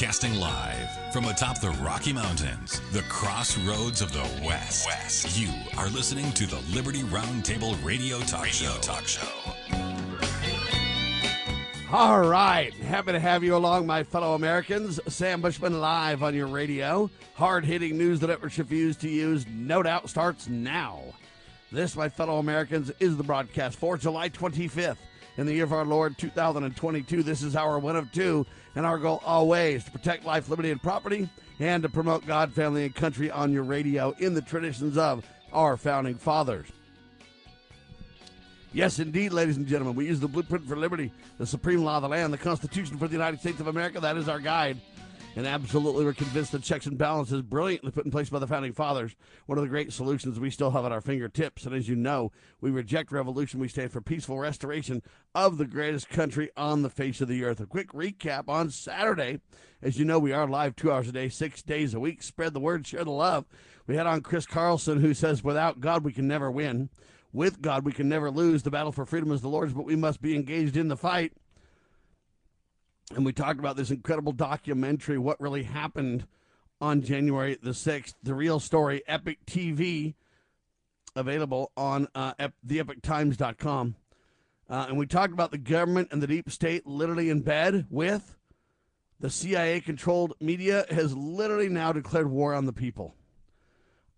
Broadcasting live from atop the Rocky Mountains, the crossroads of the West. West. You are listening to the Liberty Roundtable Radio Talk radio Show. Talk Show. All right. Happy to have you along, my fellow Americans. Sam Bushman live on your radio. Hard hitting news that networks refuse to use, no doubt, starts now. This, my fellow Americans, is the broadcast for July 25th in the year of our Lord 2022. This is our one of two, and our goal always to protect life, liberty, and property, and to promote God, family, and country on your radio in the traditions of our founding fathers. Yes, indeed, ladies and gentlemen, we use the blueprint for liberty, the supreme law of the land, the Constitution for the United States of America. That is our guide. And absolutely, we're convinced that checks and balances, brilliantly put in place by the founding fathers, one of the great solutions we still have at our fingertips. And as you know, we reject revolution. We stand for peaceful restoration of the greatest country on the face of the earth. A quick recap on Saturday. As you know, we are live two hours a day, six days a week. Spread the word, share the love. We had on Chris Carlson, who says, Without God, we can never win. With God, we can never lose. The battle for freedom is the Lord's, but we must be engaged in the fight and we talked about this incredible documentary, What Really Happened on January the 6th, the real story, EpochTV, available on uh, ep- theepochtimes.com. Uh, and we talked about the government and the deep state literally in bed with the CIA controlled media has literally now declared war on the people.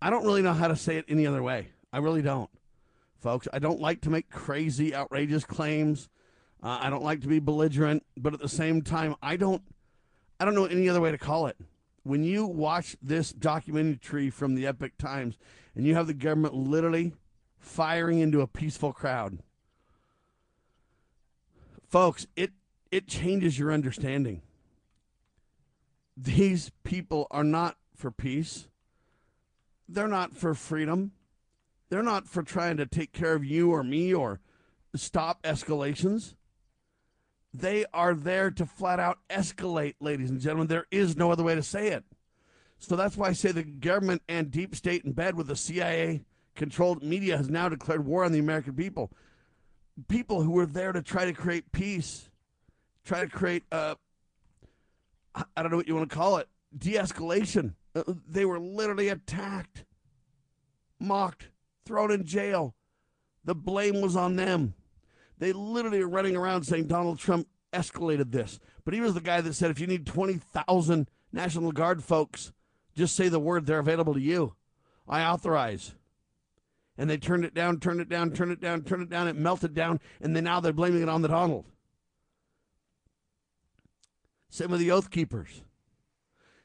I don't really know how to say it any other way. I really don't, folks. I don't like to make crazy, outrageous claims. Uh, I don't like to be belligerent, but at the same time, I don't, I don't know any other way to call it. When you watch this documentary from the Epoch Times, and you have the government literally firing into a peaceful crowd, folks, it it changes your understanding. These people are not for peace. They're not for freedom. They're not for trying to take care of you or me or stop escalations. They are there to flat out escalate, ladies and gentlemen. There is no other way to say it. So that's why I say the government and deep state in bed with the CIA controlled media has now declared war on the American people. People who were there to try to create peace, try to create, uh, I don't know what you want to call it, de escalation. Uh, they were literally attacked, mocked, thrown in jail. The blame was on them. They literally are running around saying Donald Trump escalated this. But he was the guy that said if you need 20,000 National Guard folks, just say the word, they're available to you. I authorize. And they turned it down, turned it down, turned it down, turned it down, it melted down, and then now they're blaming it on the Donald. Same with the Oath Keepers.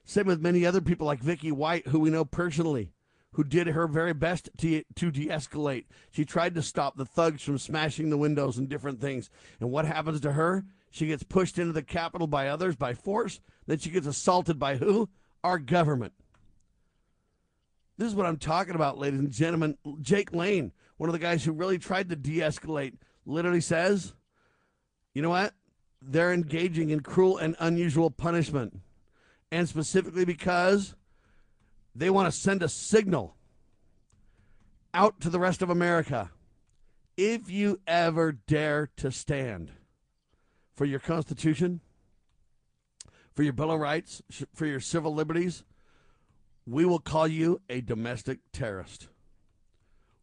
Same with many other people like Vicky White, who we know personally who did her very best to, to de escalate. She tried to stop the thugs from smashing the windows and different things. And what happens to her? She gets pushed into the Capitol by others by force. Then she gets assaulted by who? Our government. This is what I'm talking about, ladies and gentlemen. Jake Lang, one of the guys who really tried to de escalate, literally says, you know what? They're engaging in cruel and unusual punishment. And specifically because they want to send a signal out to the rest of America. If you ever dare to stand for your Constitution, for your Bill of Rights, for your civil liberties, we will call you a domestic terrorist.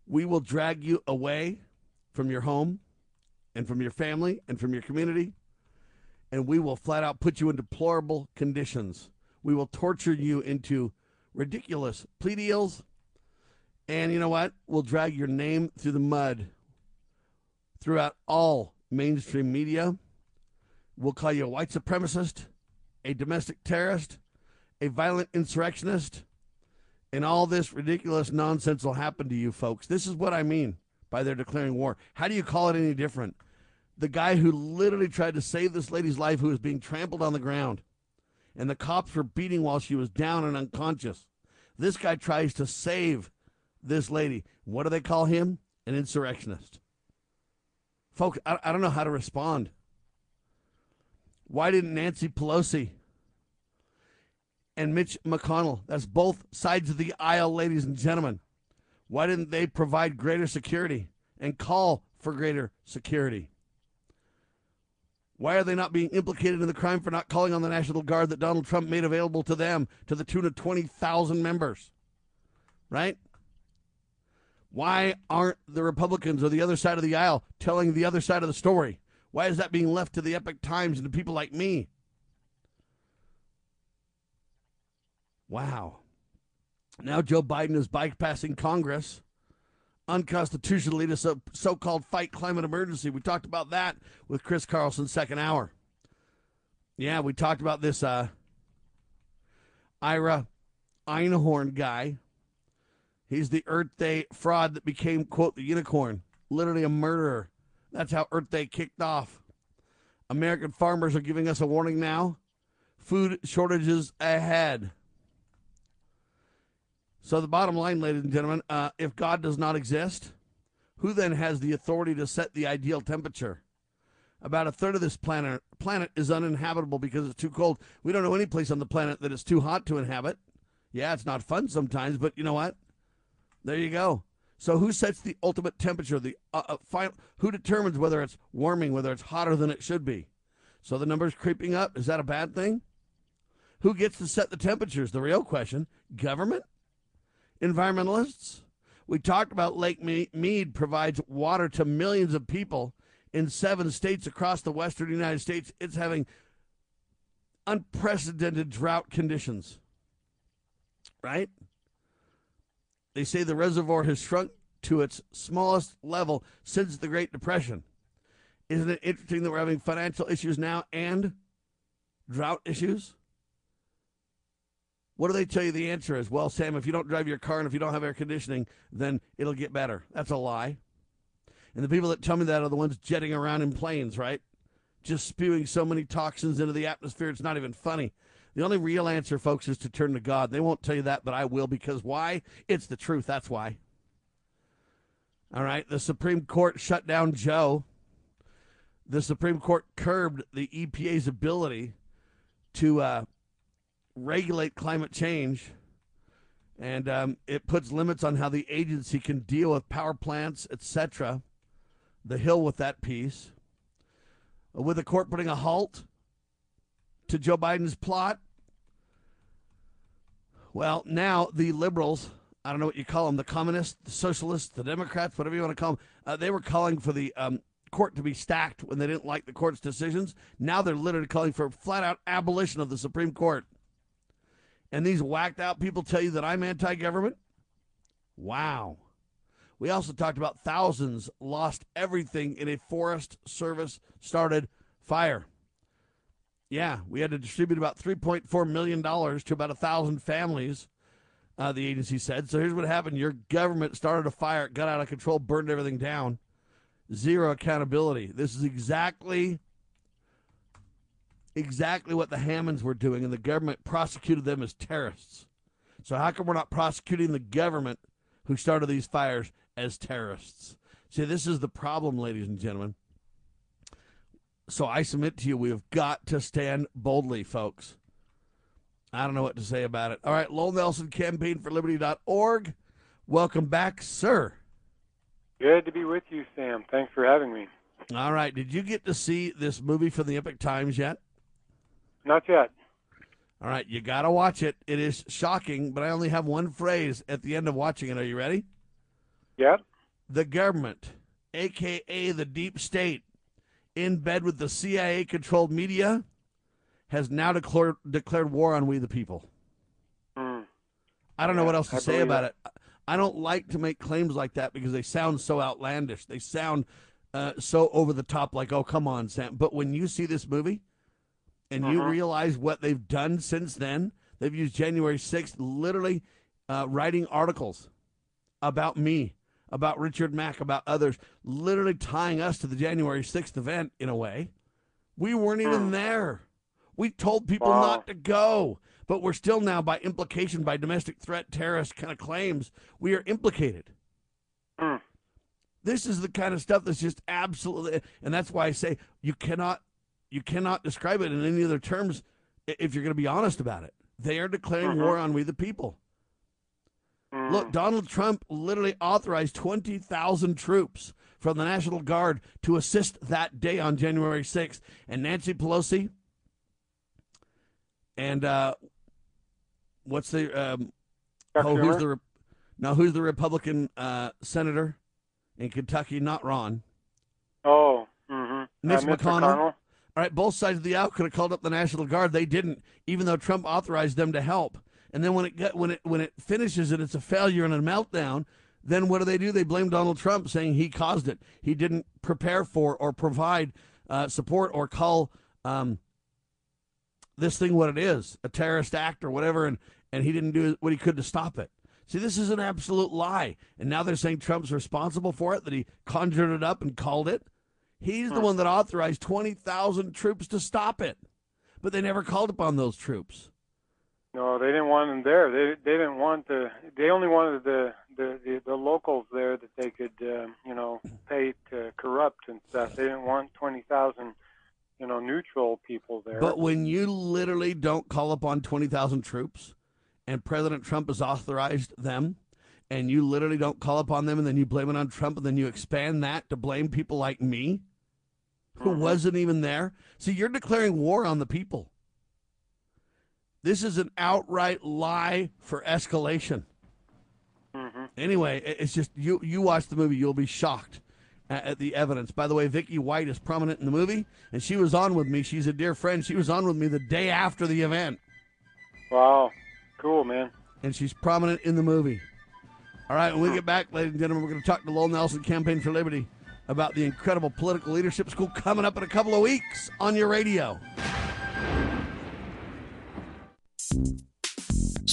We will drag you away from your home and from your family and from your community, and we will flat out put you in deplorable conditions. We will torture you into ridiculous plea deals. And you know what? We'll drag your name through the mud throughout all mainstream media. We'll call you a white supremacist, a domestic terrorist, a violent insurrectionist, and all this ridiculous nonsense will happen to you folks. This is what I mean by their declaring war. How do you call it any different? The guy who literally tried to save this lady's life who was being trampled on the ground and the cops were beating while she was down and unconscious. This guy tries to save this lady. What do they call him? An insurrectionist. Folks, I, I don't know how to respond. Why didn't Nancy Pelosi and Mitch McConnell, that's both sides of the aisle, ladies and gentlemen, why didn't they provide greater security and call for greater security? Why are they not being implicated in the crime for not calling on the National Guard that Donald Trump made available to them to the tune of 20,000 members? Right? Why aren't the Republicans or the other side of the aisle telling the other side of the story? Why is that being left to the Epoch Times and to people like me? Wow. Now Joe Biden is bypassing Congress unconstitutionally to so, so-called fight climate emergency. We talked about that with Chris Carlson second hour. Yeah, we talked about this uh, Ira Einhorn guy. He's the Earth Day fraud that became, quote, the unicorn, literally a murderer. That's how Earth Day kicked off. American farmers are giving us a warning now. Food shortages ahead. So, the bottom line, ladies and gentlemen, uh, if God does not exist, who then has the authority to set the ideal temperature? About a third of this planet planet is uninhabitable because it's too cold. We don't know any place on the planet that is too hot to inhabit. Yeah, it's not fun sometimes, but you know what? There you go. So who sets the ultimate temperature? The uh, uh, final, who determines whether it's warming, whether it's hotter than it should be? So the number's creeping up. Is that a bad thing? Who gets to set the temperatures? The real question. Government? Environmentalists. We talked about Lake Mead provides water to millions of people in seven states across the western United States. It's having unprecedented drought conditions. Right? They say the reservoir has shrunk to its smallest level since the Great Depression. Isn't it interesting that we're having financial issues now and drought issues? What do they tell you the answer is? Well, Sam, if you don't drive your car and if you don't have air conditioning, then it'll get better. That's a lie. And the people that tell me that are the ones jetting around in planes, right? Just spewing so many toxins into the atmosphere, it's not even funny. The only real answer, folks, is to turn to God. They won't tell you that, but I will because why? It's the truth. That's why. All right. The Supreme Court shut down Joe. The Supreme Court curbed the EPA's ability to uh, regulate climate change, and um, it puts limits on how the agency can deal with power plants, etc. The Hill with that piece. With the court putting a halt to Joe Biden's plot. Well, now the liberals, I don't know what you call them, the communists, the socialists, the Democrats, whatever you want to call them, uh, they were calling for the um, court to be stacked when they didn't like the court's decisions. Now they're literally calling for flat out abolition of the Supreme Court and these whacked out people tell you that I'm anti government? Wow. We also talked about thousands lost everything in a Forest Service started fire. Yeah, we had to distribute about $3.4 million to about a thousand families, uh, the agency said. So here's what happened your government started a fire, got out of control, burned everything down. Zero accountability. This is exactly exactly what the Hammonds were doing, and the government prosecuted them as terrorists. So how come we're not prosecuting the government who started these fires as terrorists? See, this is the problem, ladies and gentlemen. So I submit to you, we have got to stand boldly, folks. I don't know what to say about it. All right, Lowell Nelson, campaign for liberty.org. Welcome back, sir. Good to be with you, Sam. Thanks for having me. All right. Did you get to see this movie from the Epoch Times yet? Not yet. All right, you got to watch it. It is shocking, but I only have one phrase at the end of watching it. Are you ready? Yeah. The government, aka the deep state, in bed with the CIA controlled media, has now declared declared war on we the people. Mm. I don't yeah, know what else to I say about that. it. I don't like to make claims like that because they sound so outlandish. They sound uh, so over the top, like, oh, come on, Sam. But when you see this movie, and uh-huh. you realize what they've done since then, they've used January 6th literally uh, writing articles about me, about Richard Mack, about others, literally tying us to the January 6th event in a way. We weren't even hmm. there. We told people wow. not to go, but we're still now, by implication, by domestic threat, terrorist kind of claims, we are implicated. Mm. This is the kind of stuff that's just absolutely, and that's why I say you cannot you cannot describe it in any other terms if you're going to be honest about it. They are declaring uh-huh. war on we the people. Mm. Look, Donald Trump literally authorized 20,000 troops from the National Guard to assist that day on January 6th. And Nancy Pelosi and uh, what's the um, oh who's the Re- now who's the Republican uh, senator in Kentucky? Not Ron. Oh, mm-hmm. Mitch uh, Mitch McConnell? McConnell. All right, both sides of the aisle could have called up the National Guard. They didn't, even though Trump authorized them to help. And then when it got, when it when it finishes and it's a failure and a meltdown, then what do they do? They blame Donald Trump, saying he caused it. He didn't prepare for or provide uh, support or call um, this thing what it is, a terrorist act or whatever, and and he didn't do what he could to stop it. See, this is an absolute lie. And now they're saying Trump's responsible for it, that he conjured it up and called it. He's the one that authorized 20,000 troops to stop it. But they never called upon those troops. No, they didn't want them there. They they didn't want the. They only wanted the the the, the locals there that they could uh, you know pay to corrupt and stuff. They didn't want twenty thousand you know neutral people there. But when you literally don't call upon 20,000 troops and President Trump has authorized them, and you literally don't call upon them and then you blame it on Trump and then you expand that to blame people like me who wasn't even there. See, you're declaring war on the people. This is an outright lie for escalation. hmm Anyway, it's just you. You watch the movie, you'll be shocked at, at the evidence. By the way, Vicky White is prominent in the movie, and she was on with me. She's a dear friend. She was on with me the day after the event, Wow, cool man. and she's prominent in the movie. All right, when we get back, ladies and gentlemen, we're going to talk to Lowell Nelson Campaign for Liberty about the incredible political leadership school coming up in a couple of weeks on your radio.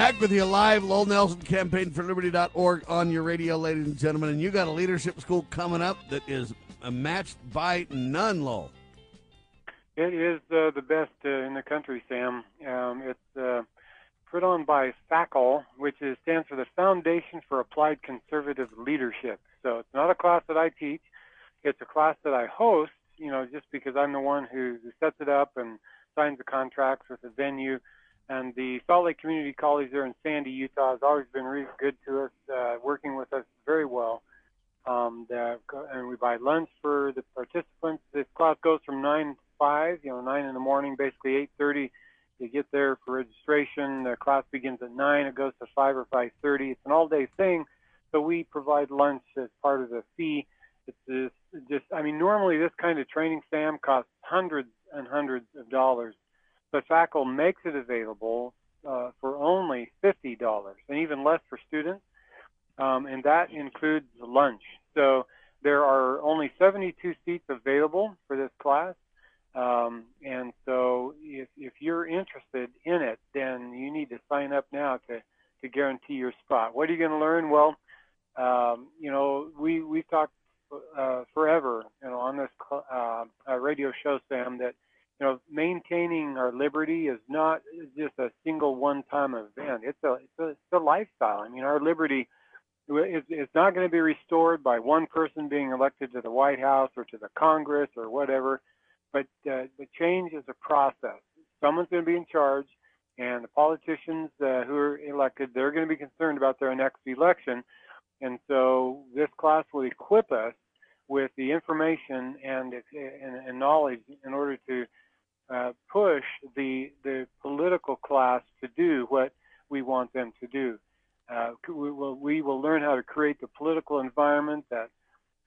Back with you live, Lowell Nelson Campaign for Liberty.org on your radio, ladies and gentlemen. And you got a leadership school coming up that is matched by none, Lowell. It is uh, the best uh, in the country, Sam. Um, it's uh, put on by FACL, which is, stands for the Foundation for Applied Conservative Leadership. So it's not a class that I teach; it's a class that I host. You know, just because I'm the one who sets it up and signs the contracts with the venue. And the Salt Lake Community College there in Sandy, Utah, has always been really good to us, uh, working with us very well. Um, and we buy lunch for the participants. This class goes from 9 to 5, you know, 9 in the morning, basically 8.30. You get there for registration. The class begins at 9. It goes to 5 or 5.30. It's an all-day thing, so we provide lunch as part of the fee. It's just, just, I mean, normally this kind of training, Sam, costs hundreds and hundreds of dollars. But FACL makes it available uh, for only $50 and even less for students. Um, and that includes lunch. So there are only 72 seats available for this class. Um, and so if, if you're interested in it, then you need to sign up now to, to guarantee your spot. What are you going to learn? Well, um, you know, we, we've talked uh, forever, you know, on this uh, radio show, Sam, that, you know, maintaining our liberty is not just a single one-time event. It's a, it's a, it's a lifestyle. I mean, our liberty is, is not going to be restored by one person being elected to the White House or to the Congress or whatever but uh, the change is a process. Someone's going to be in charge, and the politicians uh, who are elected, they're going to be concerned about their next election. And so this class will equip us with the information and, and, and knowledge in order to uh, push the, the political class to do what we want them to do. Uh, we, will, we will learn how to create the political environment that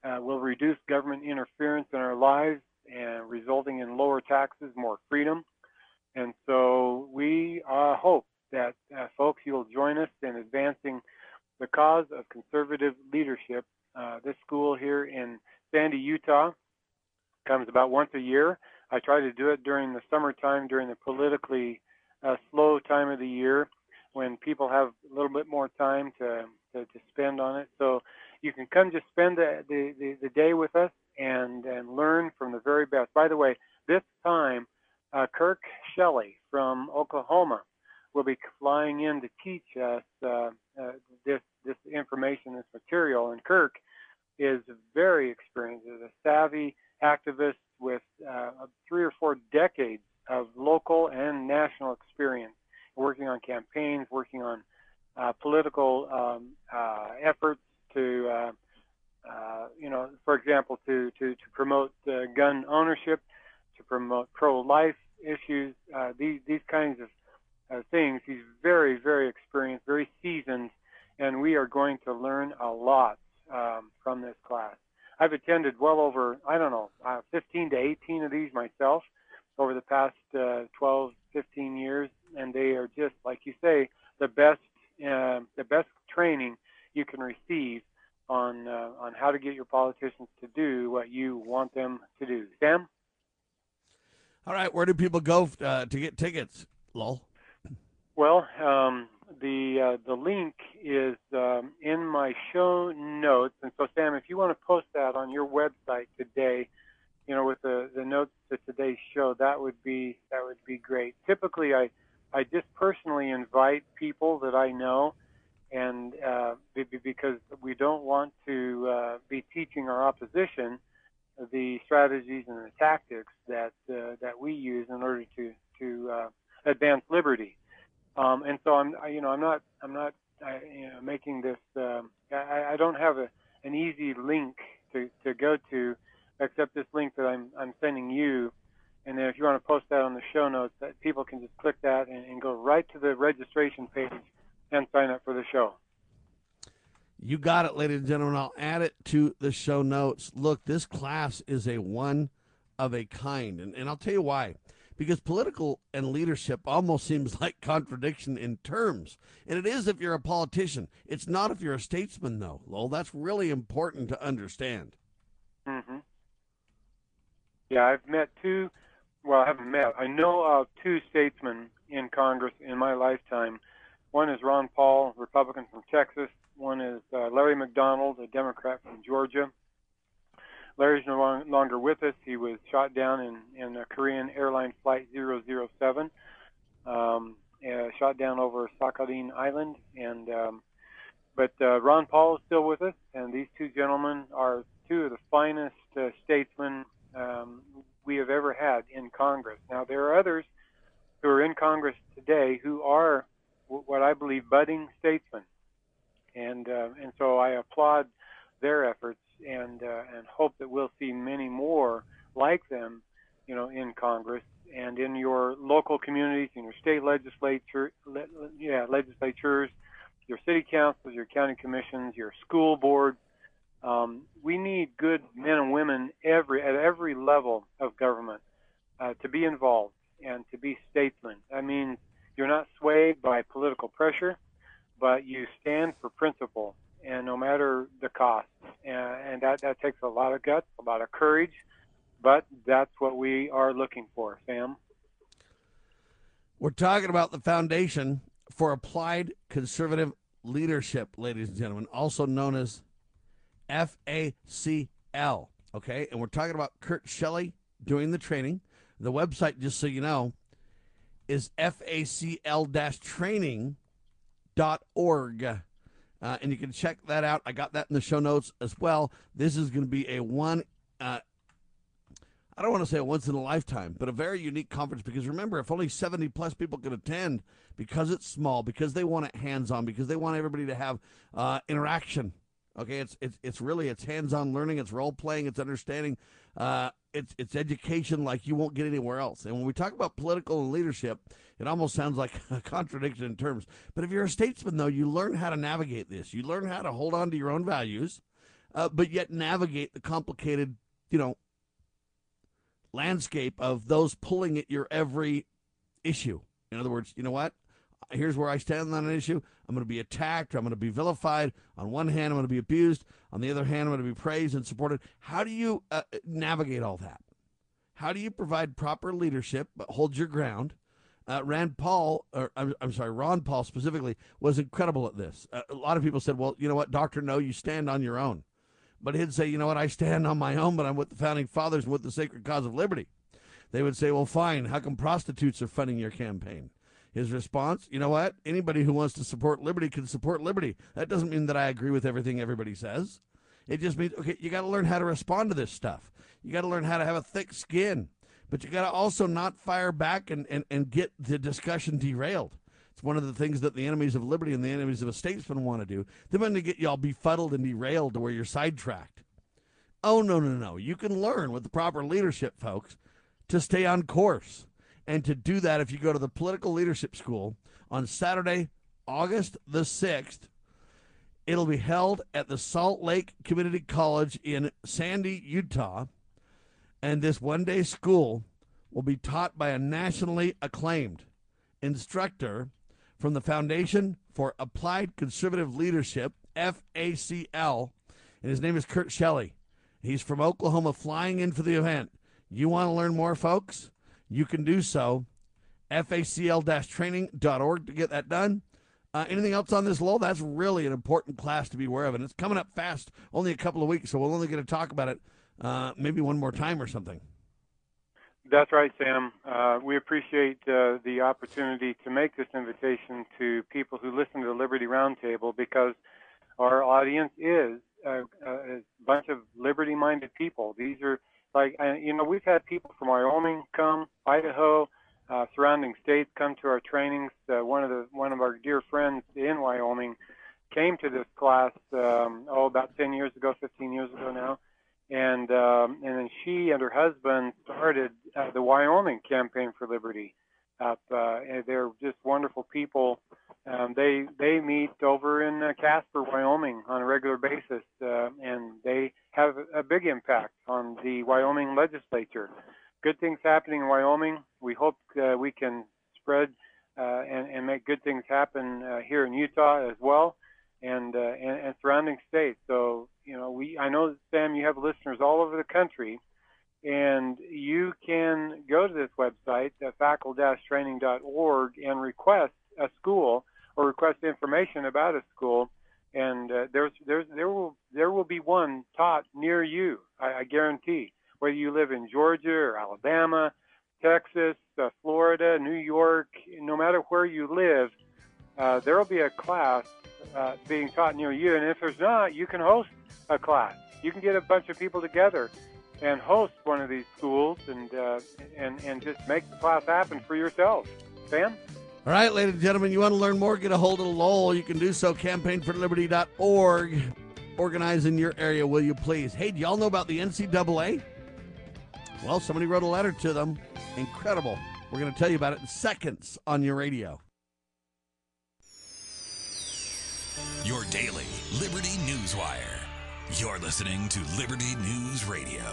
uh, will reduce government interference in our lives and resulting in lower taxes, more freedom. And so we uh, hope that, uh, folks, you'll join us in advancing the cause of conservative leadership. This school here in Sandy, Utah, comes about once a year. I try to do it during the summertime, during the politically uh, slow time of the year, when people have a little bit more time to, to, to spend on it. So you can come just spend the, the, the, the day with us and and learn from the very best. By the way, this time, uh, Kirk Shelley from Oklahoma will be flying in to teach us uh, uh, this this information, this material. And Kirk is very experienced, is a savvy activist with uh, three or four decades of local and national experience, working on campaigns, working on uh, political um, uh, efforts to uh, uh, you know, for example, to to to promote uh, gun ownership, to promote pro-life issues, these these kinds of things. He's very very experienced, very seasoned, and we are going to learn a lot um, from this class. I've attended well over I don't know 15 to 18 of these myself over the past uh, 12 15 years, and they are just like you say the best uh, the best training you can receive on uh, on how to get your politicians to do what you want them to do. Sam. All right, where do people go uh, to get tickets, Lowell? Well, um, the uh, the link is um, in my show notes, and so Sam, if you want to post that on your website today, you know, with the, the notes to today's show, that would be that would be great. Typically, I I just personally invite people that I know and uh, because we don't want to uh, be teaching our opposition the strategies and the tactics that uh, that we use in order to to uh, advance liberty. Um, and so I'm you know I'm not I'm not I, you know, making this um, I, I don't have a, an easy link to, to go to except this link that I'm I'm sending you. And then if you want to post that on the show notes, that people can just click that and, and go right to the registration page and sign up for the show. You got it, ladies and gentlemen. I'll add it to the show notes. Look, this class is a one of a kind. And, and I'll tell you why. Because political and leadership almost seems like contradiction in terms. And it is if you're a politician. It's not if you're a statesman, though, Lowell. That's really important to understand. Mm-hmm. Yeah, I've met two, well, I haven't met, I know of two statesmen in Congress in my lifetime one is Ron Paul, Republican from Texas. One is uh, Larry McDonald, a Democrat from Georgia. Larry's no longer with us. He was shot down in, in a Korean airline flight 007, um, uh, shot down over Sakhalin Island. And um, but uh, Ron Paul is still with us, and these two gentlemen are two of the finest uh, statesmen um, we have ever had in Congress. Now there are others who are in Congress today who are what I believe budding statesmen, and uh, and so I applaud their efforts and uh, and hope that we'll see many more like them, you know, in Congress and in your local communities, in your state legislature, le- yeah, legislatures, your city councils, your county commissions, your school boards. Um, we need good men and women every at every level of government uh, to be involved and to be statesmen. That means you're not swayed by political pressure, but you stand for principle, and no matter the cost. And, and that, that takes a lot of guts, a lot of courage, but that's what we are looking for, Sam. We're talking about the Foundation for Applied Conservative Leadership, ladies and gentlemen, also known as FACL. Okay, and we're talking about Kurt Shelley doing the training. The website, just so you know, is facl training.org. Uh, and you can check that out. I got that in the show notes as well. This is going to be a one, uh, I don't want to say a once in a lifetime, but a very unique conference because remember, if only 70 plus people can attend because it's small, because they want it hands on, because they want everybody to have uh, interaction. Okay, it's, it's it's really it's hands-on learning, it's role playing, it's understanding, uh, it's it's education like you won't get anywhere else. And when we talk about political and leadership, it almost sounds like a contradiction in terms. But if you're a statesman, though, you learn how to navigate this. You learn how to hold on to your own values, uh, but yet navigate the complicated, you know, landscape of those pulling at your every issue. In other words, you know what? Here's where I stand on an issue. I'm going to be attacked. I'm going to be vilified. On one hand, I'm going to be abused. On the other hand, I'm going to be praised and supported. How do you uh, navigate all that? How do you provide proper leadership but hold your ground? Uh, Rand Paul, or I'm, I'm, sorry, Ron Paul specifically, was incredible at this. Uh, a lot of people said, well, you know what, Doctor, no, you stand on your own. But he'd say, you know what, I stand on my own, but I'm with the founding fathers and with the sacred cause of liberty. They would say, well, fine, how come prostitutes are funding your campaign? His response, you know what? Anybody who wants to support liberty can support liberty. That doesn't mean that I agree with everything everybody says. It just means, okay, you got to learn how to respond to this stuff. You got to learn how to have a thick skin, but you got to also not fire back and, and, and get the discussion derailed. It's one of the things that the enemies of liberty and the enemies of a statesman want to do. They want to get you all befuddled and derailed to where you're sidetracked. Oh, no, no, no. You can learn with the proper leadership, folks, to stay on course. And to do that, if you go to the Political Leadership School on Saturday, August the 6th, it'll be held at the Salt Lake Community College in Sandy, Utah. And this one day school will be taught by a nationally acclaimed instructor from the Foundation for Applied Conservative Leadership, FACL, and his name is Kurt Shelley. He's from Oklahoma flying in for the event. You want to learn more, folks? You can do so. FACL training.org to get that done. Uh, anything else on this, Lowell? That's really an important class to be aware of, and it's coming up fast, only a couple of weeks, so we'll only get to talk about it uh, maybe one more time or something. That's right, Sam. Uh, we appreciate uh, the opportunity to make this invitation to people who listen to the Liberty Roundtable because our audience is a, a bunch of liberty-minded people. These are like, you know, we've had people from Wyoming come, Idaho, uh, surrounding states come to our trainings. Uh, one of the one of our dear friends in Wyoming came to this class um, oh about 10 years ago, 15 years ago now and um, and then she and her husband started uh, the Wyoming Campaign for Liberty. Up, uh, they're just wonderful people. Um, they they meet over in uh, Casper, Wyoming, on a regular basis, uh, and they have a big impact on the Wyoming legislature. Good things happening in Wyoming. We hope uh, we can spread uh, and, and make good things happen uh, here in Utah as well and, uh, and, and surrounding states. So you know, we I know Sam, you have listeners all over the country, and you can go to this website, uh, facl-training.org, and request a school or request information about a school. And uh, there's there's there will there will be one taught near you. I, I guarantee. Whether you live in Georgia or Alabama, Texas, uh, Florida, New York, no matter where you live, uh, there will be a class uh, being taught near you. And if there's not, you can host a class. You can get a bunch of people together and host one of these schools and uh, and and just make the class happen for yourself. Sam? All right, ladies and gentlemen, you want to learn more, get a hold of Lowell. You can do so, campaignforliberty.org. Organize in your area, will you please? Hey, do y'all know about the NCAA? Well, somebody wrote a letter to them. Incredible. We're going to tell you about it in seconds on your radio. Your daily Liberty Newswire. You're listening to Liberty News Radio.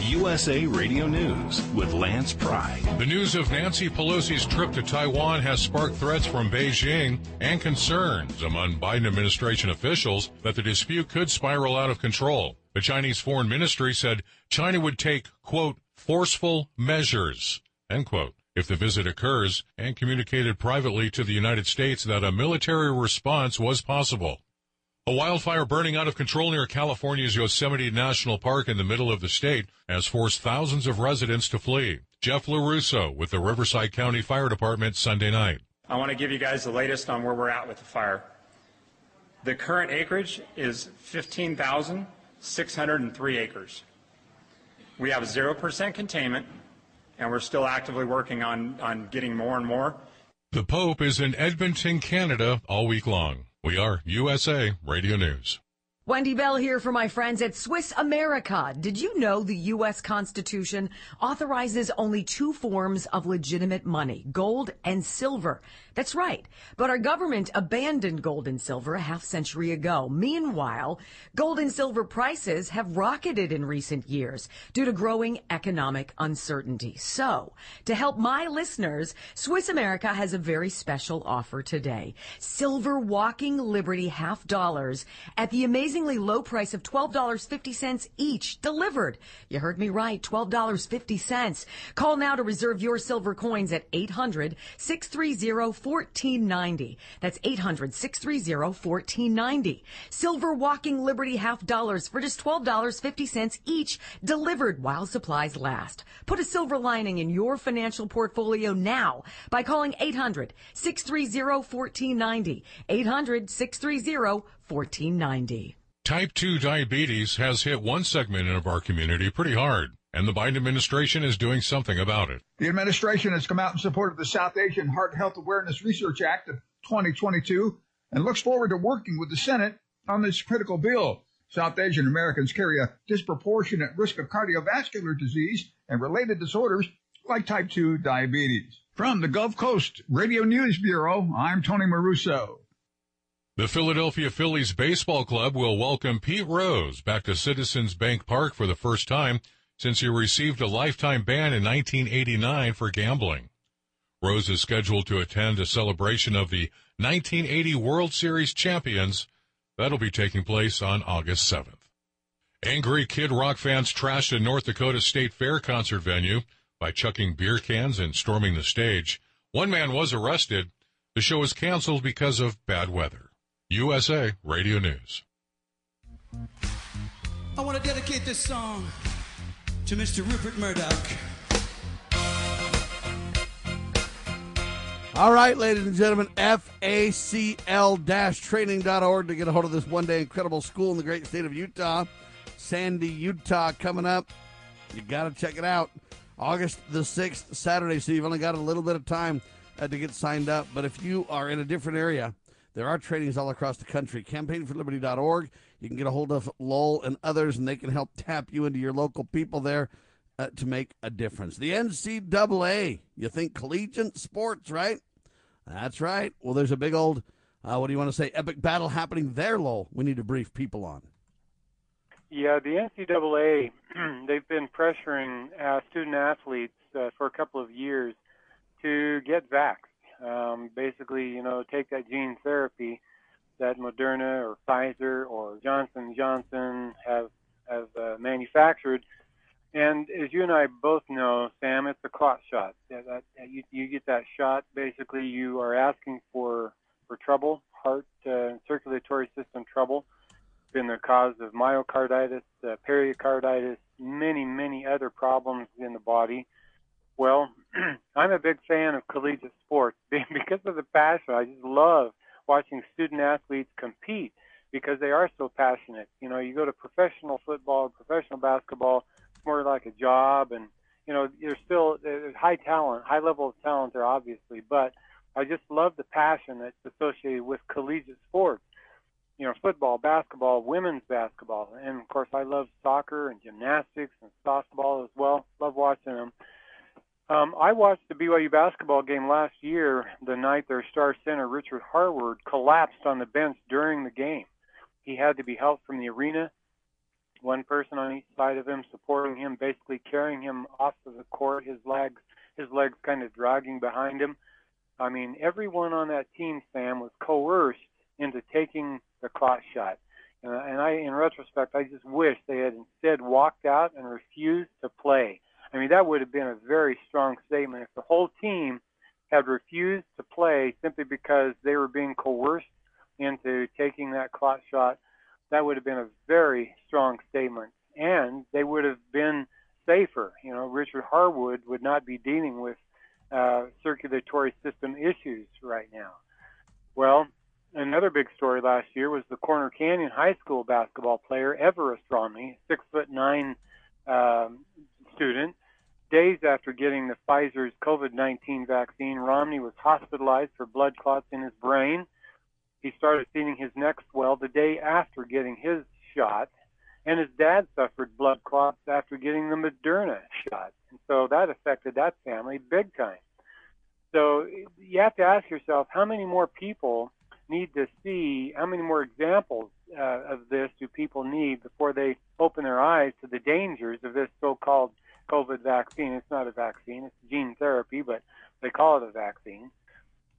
USA Radio News with Lance Pride. The news of Nancy Pelosi's trip to Taiwan has sparked threats from Beijing and concerns among Biden administration officials that the dispute could spiral out of control. The Chinese Foreign Ministry said China would take, quote, forceful measures, end quote if the visit occurs, and communicated privately to the United States that a military response was possible. A wildfire burning out of control near California's Yosemite National Park in the middle of the state has forced thousands of residents to flee. Jeff LaRusso with the Riverside County Fire Department Sunday night. I want to give you guys the latest on where we're at with the fire. The current acreage is 15,603 acres. We have 0% containment, and we're still actively working on, on getting more and more. The Pope is in Edmonton, Canada all week long. We are USA Radio News. Wendy Bell here for my friends at Swiss America. Did you know the U.S. Constitution authorizes only two forms of legitimate money, gold and silver? That's right. But our government abandoned gold and silver a half century ago. Meanwhile, gold and silver prices have rocketed in recent years due to growing economic uncertainty. So, to help my listeners, Swiss America has a very special offer today. Silver walking Liberty half dollars at the amazingly low price of $12.50 each delivered. You heard me right, $12.50. Call now to reserve your silver coins at 800 630 1490. That's 800 630 1490. Silver Walking Liberty half dollars for just $12.50 each, delivered while supplies last. Put a silver lining in your financial portfolio now by calling 800 630 1490. 800 630 1490. Type 2 diabetes has hit one segment of our community pretty hard and the Biden administration is doing something about it. The administration has come out in support of the South Asian Heart Health Awareness Research Act of 2022 and looks forward to working with the Senate on this critical bill. South Asian Americans carry a disproportionate risk of cardiovascular disease and related disorders like type 2 diabetes. From the Gulf Coast Radio News Bureau, I'm Tony Maruso. The Philadelphia Phillies Baseball Club will welcome Pete Rose back to Citizens Bank Park for the first time since he received a lifetime ban in 1989 for gambling. Rose is scheduled to attend a celebration of the 1980 World Series champions that'll be taking place on August 7th. Angry Kid Rock fans trashed a North Dakota State Fair concert venue by chucking beer cans and storming the stage. One man was arrested. The show was canceled because of bad weather. USA Radio News. I want to dedicate this song to Mr. Rupert Murdoch. All right, ladies and gentlemen, FACL-training.org to get a hold of this one-day incredible school in the great state of Utah. Sandy, Utah coming up. You got to check it out. August the 6th, Saturday, so you've only got a little bit of time uh, to get signed up. But if you are in a different area, there are trainings all across the country. CampaignForLiberty.org you can get a hold of Lowell and others, and they can help tap you into your local people there uh, to make a difference. The NCAA, you think collegiate sports, right? That's right. Well, there's a big old, uh, what do you want to say, epic battle happening there, Lowell. We need to brief people on. Yeah, the NCAA, they've been pressuring uh, student athletes uh, for a couple of years to get vaxxed. Um, basically, you know, take that gene therapy that Moderna or Pfizer or Johnson Johnson have have uh, manufactured. And as you and I both know, Sam, it's a clot shot. That, that, you, you get that shot, basically, you are asking for for trouble, heart uh, circulatory system trouble. It's Been the cause of myocarditis, uh, pericarditis, many, many other problems in the body. Well, I'm a big fan of collegiate sports because of the passion. I just love watching student athletes compete because they are so passionate. You know, you go to professional football, professional basketball, it's more like a job, and you know, there's still there's high talent, high level of talent there, obviously, but I just love the passion that's associated with collegiate sports. You know, football, basketball, women's basketball, and of course, I love soccer and gymnastics and softball as well. Love watching them. Um, I watched the BYU basketball game last year. The night their star center Richard Harward collapsed on the bench during the game. He had to be helped from the arena. one person on each side of him, supporting him, basically carrying him off of the court, his legs, his legs kind of dragging behind him. I mean, everyone on that team, Sam, was coerced into taking the clot shot. Uh, and I, in retrospect, I just wish they had instead walked out and refused to play. I mean, that would have been a very strong statement if the whole team had refused to play simply because they were being coerced into taking that clot shot. That would have been a very strong statement, and they would have been safer. You know, Richard Harwood would not be dealing with uh, circulatory system issues right now. Well, another big story last year was the Corner Canyon High School basketball player Everest Romney, six foot nine um, student. Days after getting the Pfizer's COVID-19 vaccine, Romney was hospitalized for blood clots in his brain. He started feeling his neck swell the day after getting his shot, and his dad suffered blood clots after getting the Moderna shot. And so that affected that family big time. So you have to ask yourself, how many more people need to see how many more examples uh, of this do people need before they open their eyes to the dangers of this so-called COVID vaccine? It's not a vaccine; it's gene therapy, but they call it a vaccine.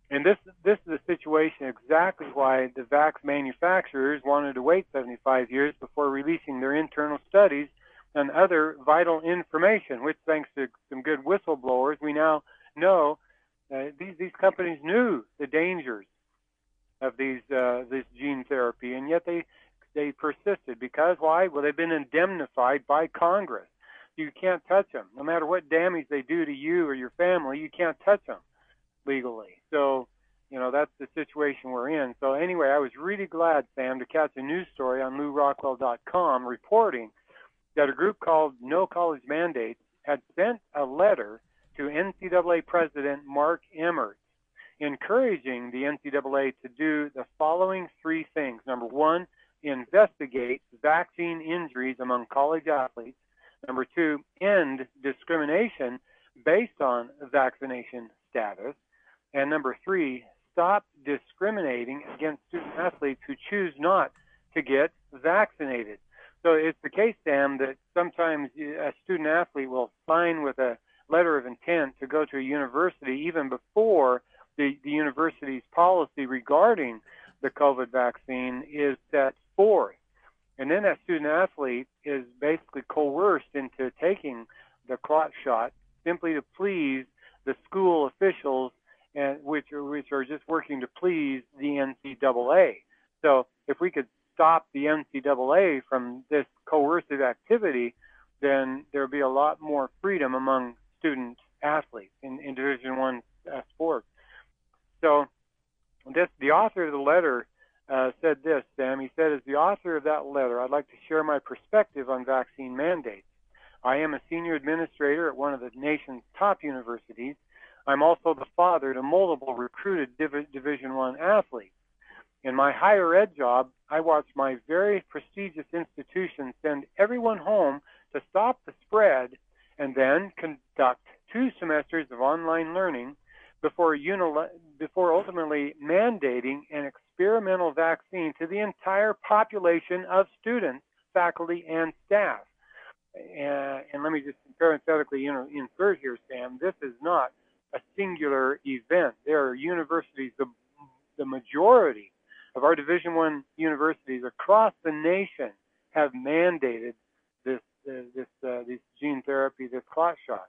And this this is a situation exactly why the vax manufacturers wanted to wait 75 years before releasing their internal studies and other vital information, which thanks to some good whistleblowers, we now know uh, these these companies knew the dangers of these uh, this gene therapy, and yet they they persisted because why? Well, they've been indemnified by Congress. You can't touch them, no matter what damage they do to you or your family. You can't touch them legally. So, you know that's the situation we're in. So anyway, I was really glad, Sam, to catch a news story on LewRockwell.com reporting that a group called No College Mandates had sent a letter to NCAA President Mark Emmert encouraging the NCAA to do the following three things. Number one, investigate vaccine injuries among college athletes. Number two, end discrimination based on vaccination status. And number three, stop discriminating against student athletes who choose not to get vaccinated. So it's the case, Sam, that sometimes uh, a student athlete will sign with a letter of intent to go to a university even before the, the university's policy regarding the COVID vaccine is set forth. And then that student athlete is basically coerced into taking the clot shot simply to please the school officials, and which are, which are just working to please the NCAA. So if we could stop the NCAA from this coercive activity, then there would be a lot more freedom among student athletes in, in Division One uh, sports. So, this the author of the letter uh, said this, Sam. He said, as the author of that letter, I'd like to share my perspective on vaccine mandates. I am a senior administrator at one of the nation's top universities. I'm also the father to multiple recruited Div- Division One athletes. In my higher ed job, I watched my very prestigious institution send everyone home to stop the spread and then conduct two semesters of online learning before, unil- before ultimately mandating an experimental vaccine to the entire population of students, faculty, and staff. And, and let me just parenthetically know, insert here, Sam, this is not a singular event. There are universities, the, the majority of our Division One universities across the nation have mandated this uh, this uh, this gene therapy, this clot shot.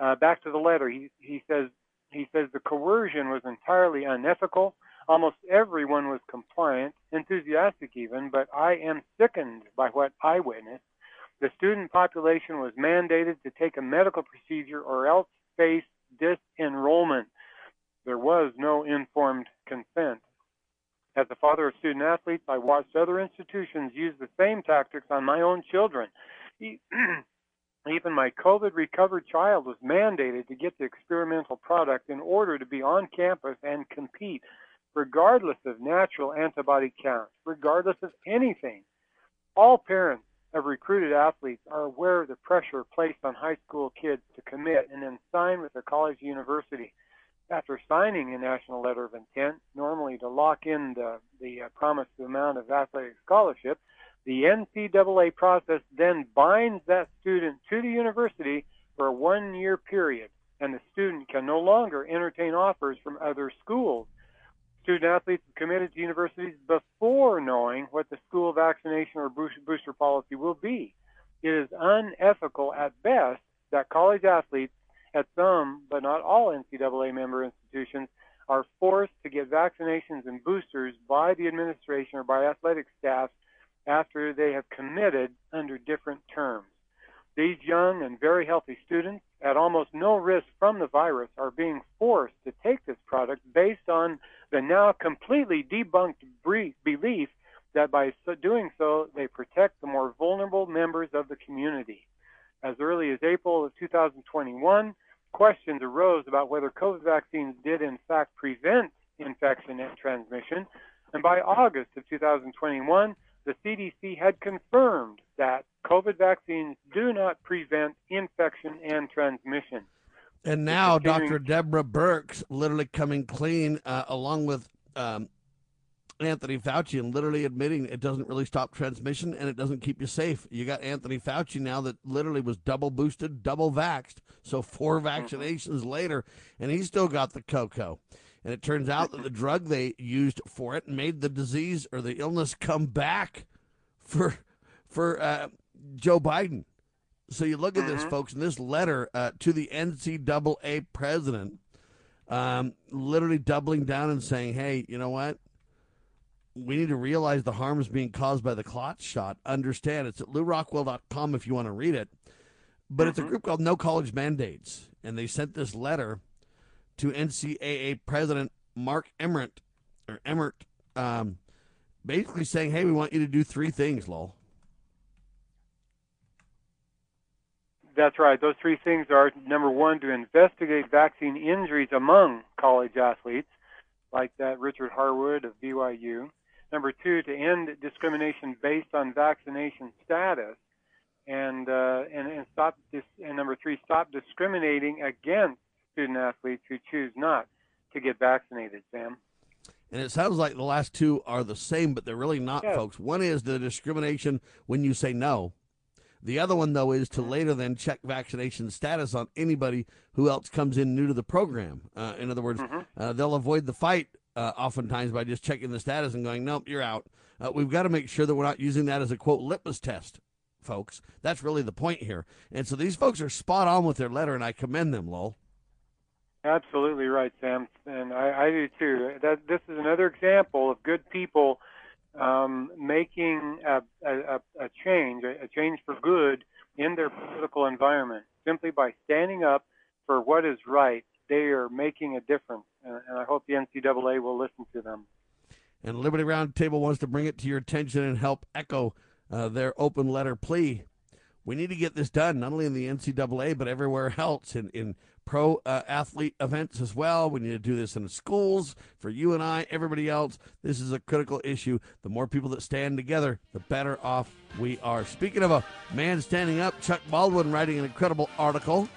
Uh, back to the letter, he he says he says the coercion was entirely unethical. Almost everyone was compliant, enthusiastic even, but I am sickened by what I witnessed. The student population was mandated to take a medical procedure or else face disenrollment. There was no informed consent. As a father of student athletes, I watched other institutions use the same tactics on my own children. Even my COVID recovered child was mandated to get the experimental product in order to be on campus and compete, regardless of natural antibody counts, regardless of anything. All parents of recruited athletes are aware of the pressure placed on high school kids to commit and then sign with a college university. After signing a national letter of intent, normally to lock in the, the uh, promised amount of athletic scholarship, The NCAA process then binds that student to the university for a one year period, and the student can no longer entertain offers from other schools. Student athletes committed to universities before knowing what the school vaccination or booster policy will be. It is unethical at best that college athletes at some, but not all NCAA member institutions, are forced to get vaccinations and boosters by the administration or by athletic staff after they have committed under different terms. These young and very healthy students at almost no risk from the virus are being forced to take this product based on the now completely debunked belief that by doing so, they protect the more vulnerable members of the community. As early as April of 2021, questions arose about whether COVID vaccines did in fact prevent infection and transmission. And by August of 2021, the CDC had confirmed that COVID vaccines do not prevent infection and transmission. And now Dr. Deborah Birx literally coming clean uh, along with um, Anthony Fauci and literally admitting it doesn't really stop transmission and it doesn't keep you safe. You got Anthony Fauci now that literally was double boosted, double vaxxed. So 4 mm-hmm. vaccinations mm-hmm. later, and he still got the cocoa. And it turns out that the drug they used for it made the disease or the illness come back for for uh, Joe Biden. So you look at this, mm-hmm. folks, in this letter uh, to the NCAA president, um, literally doubling down and saying, "Hey, you know what? we need to realize the harms being caused by the clot shot. Understand it's at lewrockwell.com if you want to read it. But mm-hmm. it's a mm-hmm. group called No College Mandates, and they sent this letter to NCAA President Mark Emmert, or Emmert, um, basically saying, "Hey, we want you to do three things, lol." That's right. Those three things are number one, to investigate vaccine injuries among college athletes, like that Richard Harwood of BYU. Number two, to end discrimination based on vaccination status, and uh, and, and stop this. And number three, stop discriminating against student athletes who choose not to get vaccinated. Sam. And it sounds like the last two are the same, but they're really not, yes. folks. One is the discrimination when you say no. The other one, though, is to later then check vaccination status on anybody who else comes in new to the program. Uh, in other words, mm-hmm. uh, they'll avoid the fight uh, oftentimes by just checking the status and going, nope, you're out. Uh, we've got to make sure that we're not using that as a quote litmus test, folks. That's really the point here. And so these folks are spot on with their letter, and I commend them, Lowell. Absolutely right, Sam, and I, I do too. That this is another example of good people um, making a, a, a change, a change for good in their political environment, simply by standing up for what is right they are making a difference, and, and I hope the NCAA will listen to them. And Liberty Roundtable wants to bring it to your attention and help echo uh, their open letter plea. We need to get this done, not only in the NCAA, but everywhere else in, in pro uh, athlete events as well. We need to do this in the schools for you and I, everybody else. This is a critical issue. The more people that stand together, the better off we are. Speaking of a man standing up, Chuck Baldwin writing an incredible article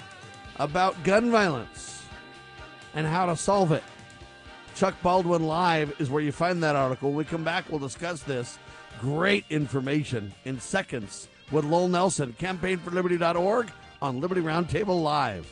about gun violence and how to solve it. Chuck Baldwin Live is where you find that article. When we come back, we'll discuss this. Great information in seconds with Lowell Nelson, campaignforliberty.org on Liberty Roundtable Live.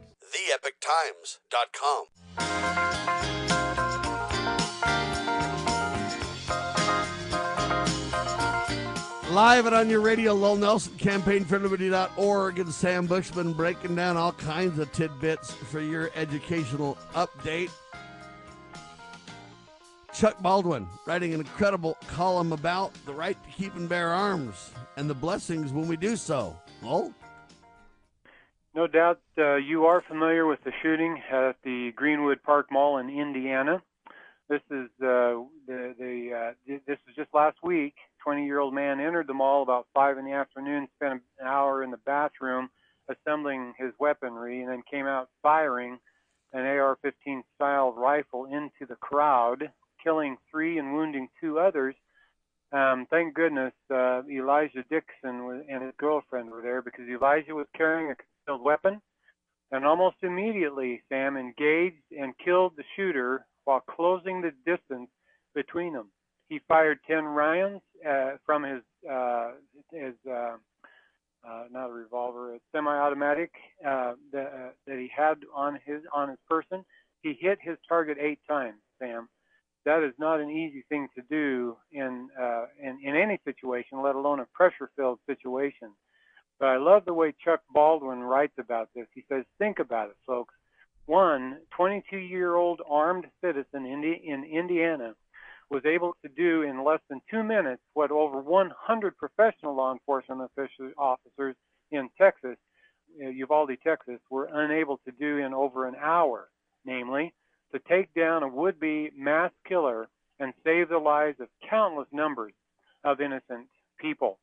TheEpochTimes.com. Live and on your radio, Lowell Nelson, campaignforliberty.org, and Sam Bushman breaking down all kinds of tidbits for your educational update. Chuck Baldwin writing an incredible column about the right to keep and bear arms and the blessings when we do so. Lowell? No doubt uh, you are familiar with the shooting at the Greenwood Park Mall in Indiana. This is uh, the, the uh, this was just last week. 20-year-old man entered the mall about five in the afternoon, spent an hour in the bathroom assembling his weaponry, and then came out firing an AR-15 style rifle into the crowd, killing three and wounding two others. Um, thank goodness uh, Elijah Dixon and his girlfriend were there because Elijah was carrying a weapon, and almost immediately Sam engaged and killed the shooter while closing the distance between them. He fired 10 rounds uh, from his uh, his uh, uh, not a revolver, a semi-automatic uh, that, that he had on his on his person. He hit his target eight times, Sam. That is not an easy thing to do in uh, in, in any situation, let alone a pressure-filled situation. But I love the way Chuck Baldwin writes about this. He says, "Think about it, folks. One 22-year-old armed citizen in, in Indiana was able to do in less than two minutes what over 100 professional law enforcement officers in Texas, uh, Uvalde, Texas, were unable to do in over an hour, namely, to take down a would-be mass killer and save the lives of countless numbers of innocent people.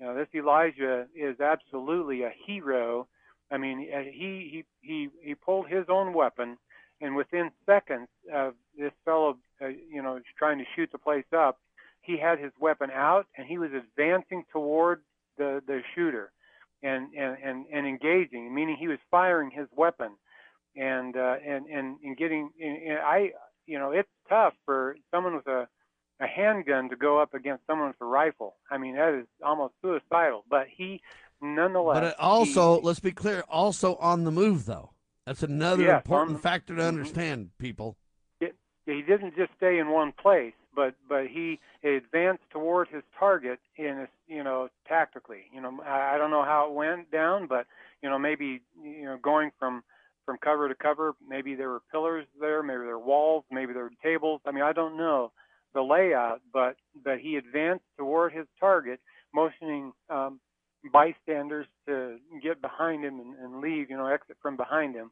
Now, this Elijah is absolutely a hero. I mean, uh, he he he he pulled his own weapon, and within seconds of this fellow uh, you know, trying to shoot the place up, he had his weapon out and he was advancing toward the the shooter, and and and, and engaging, meaning he was firing his weapon, and uh, and and and getting. And, and I, you know, it's tough for someone with a a handgun to go up against someone with a rifle. I mean, that is almost suicidal. But he, nonetheless. But also, he, let's be clear, also on the move, though. That's another yes, important factor to understand, people he didn't just stay in one place, but but he advanced toward his target in you know tactically. You know, I, I don't know how it went down, but you know maybe you know going from from cover to cover, maybe there were pillars there, maybe there were walls, maybe there were tables. I mean, I don't know the layout, but but he advanced toward his target, motioning um, bystanders to get behind him and, and leave, you know, exit from behind him.